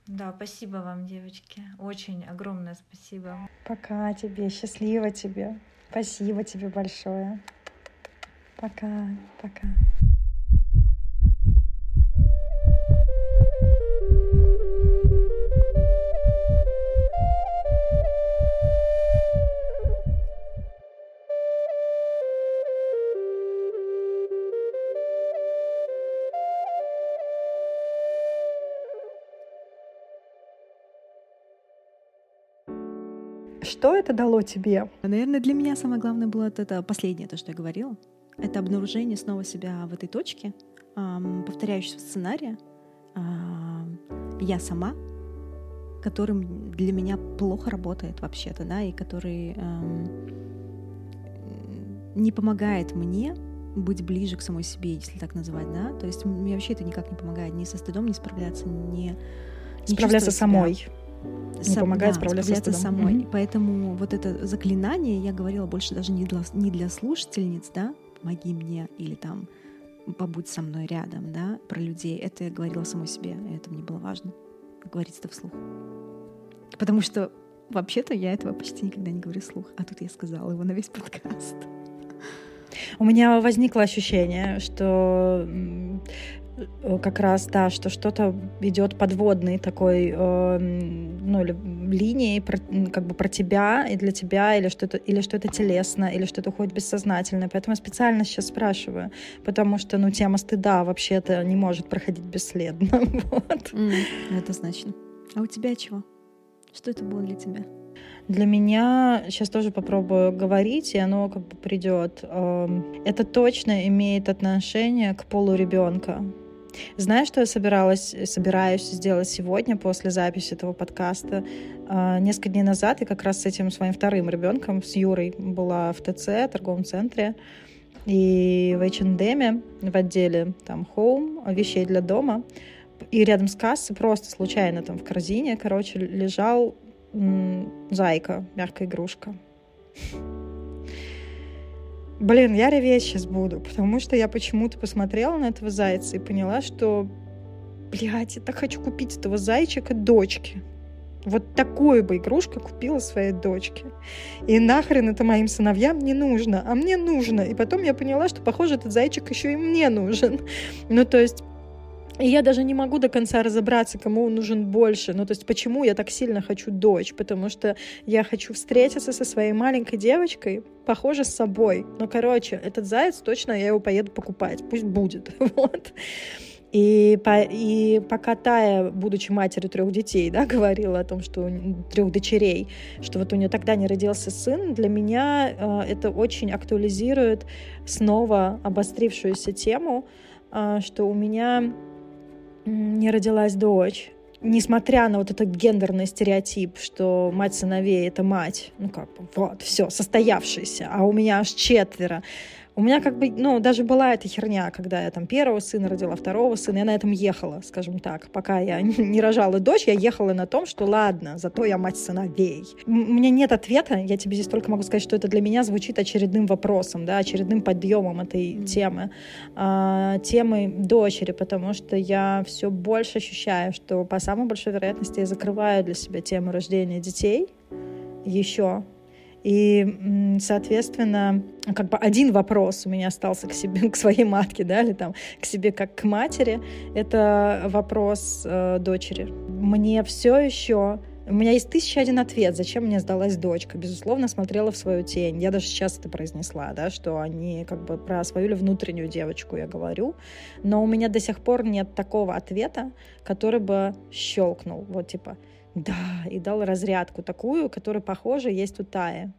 Да, спасибо вам, девочки. Очень огромное спасибо. Пока тебе, счастливо тебе. Спасибо тебе большое. Пока, пока. Что это дало тебе? Наверное, для меня самое главное было это последнее, то, что я говорила. Это обнаружение снова себя в этой точке, повторяющегося сценария, я сама, которым для меня плохо работает вообще-то, да, и который не помогает мне быть ближе к самой себе, если так называть, да. То есть мне вообще это никак не помогает ни со стыдом не справляться, ни... не справляться самой. Не Сам, помогает да, справляться, справляться самой. Mm-hmm. Поэтому вот это заклинание я говорила больше даже не для, не для слушательниц, да, помоги мне или там побудь со мной рядом, да, про людей. Это я говорила самой себе, и это мне было важно говорить это вслух. Потому что вообще-то я этого почти никогда не говорю вслух, а тут я сказала его на весь подкаст. У меня возникло ощущение, что как раз, да, что что-то идет подводной такой, э, ну, линией про, как бы про тебя и для тебя, или что-то, или что-то телесно, или что-то уходит бессознательно. Поэтому я специально сейчас спрашиваю, потому что, ну, тема стыда вообще-то не может проходить бесследно. <laughs> вот. Mm, однозначно. А у тебя чего? Что это было для тебя? Для меня, сейчас тоже попробую говорить, и оно как бы придет. Эм, это точно имеет отношение к полу ребенка. Знаешь, что я собиралась, собираюсь сделать сегодня после записи этого подкаста? А, несколько дней назад я как раз с этим своим вторым ребенком, с Юрой, была в ТЦ, торговом центре, и в H&M, в отделе там Home, вещей для дома, и рядом с кассой просто случайно там в корзине, короче, лежал м- зайка, мягкая игрушка. Блин, я реветь сейчас буду, потому что я почему-то посмотрела на этого зайца и поняла, что, блядь, я так хочу купить этого зайчика дочке. Вот такую бы игрушку купила своей дочке. И нахрен это моим сыновьям не нужно, а мне нужно. И потом я поняла, что, похоже, этот зайчик еще и мне нужен. Ну, то есть и я даже не могу до конца разобраться, кому он нужен больше. Ну, то есть, почему я так сильно хочу дочь? Потому что я хочу встретиться со своей маленькой девочкой, похоже, с собой. Ну, короче, этот заяц точно я его поеду покупать. Пусть будет. <laughs> вот. И, по, и пока Тая, будучи матерью трех детей, да, <laughs> говорила о том, что трех дочерей, что вот у нее тогда не родился сын, для меня э, это очень актуализирует снова обострившуюся тему, э, что у меня не родилась дочь, несмотря на вот этот гендерный стереотип, что мать сыновей — это мать, ну как бы, вот, все, состоявшаяся, а у меня аж четверо, у меня как бы, ну, даже была эта херня, когда я там первого сына родила, второго сына, я на этом ехала, скажем так. Пока я <laughs> не рожала дочь, я ехала на том, что ладно, зато я мать сыновей. У меня нет ответа, я тебе здесь только могу сказать, что это для меня звучит очередным вопросом, да, очередным подъемом этой темы, а, темы дочери, потому что я все больше ощущаю, что по самой большой вероятности я закрываю для себя тему рождения детей еще и, соответственно, как бы один вопрос у меня остался к себе, <laughs> к своей матке, да, или там к себе как к матери, это вопрос э, дочери. Мне все еще у меня есть тысяча один ответ, зачем мне сдалась дочка. Безусловно, смотрела в свою тень. Я даже сейчас это произнесла, да, что они как бы про свою или внутреннюю девочку я говорю. Но у меня до сих пор нет такого ответа, который бы щелкнул. Вот типа, да, и дал разрядку такую, которая, похоже, есть у Таи.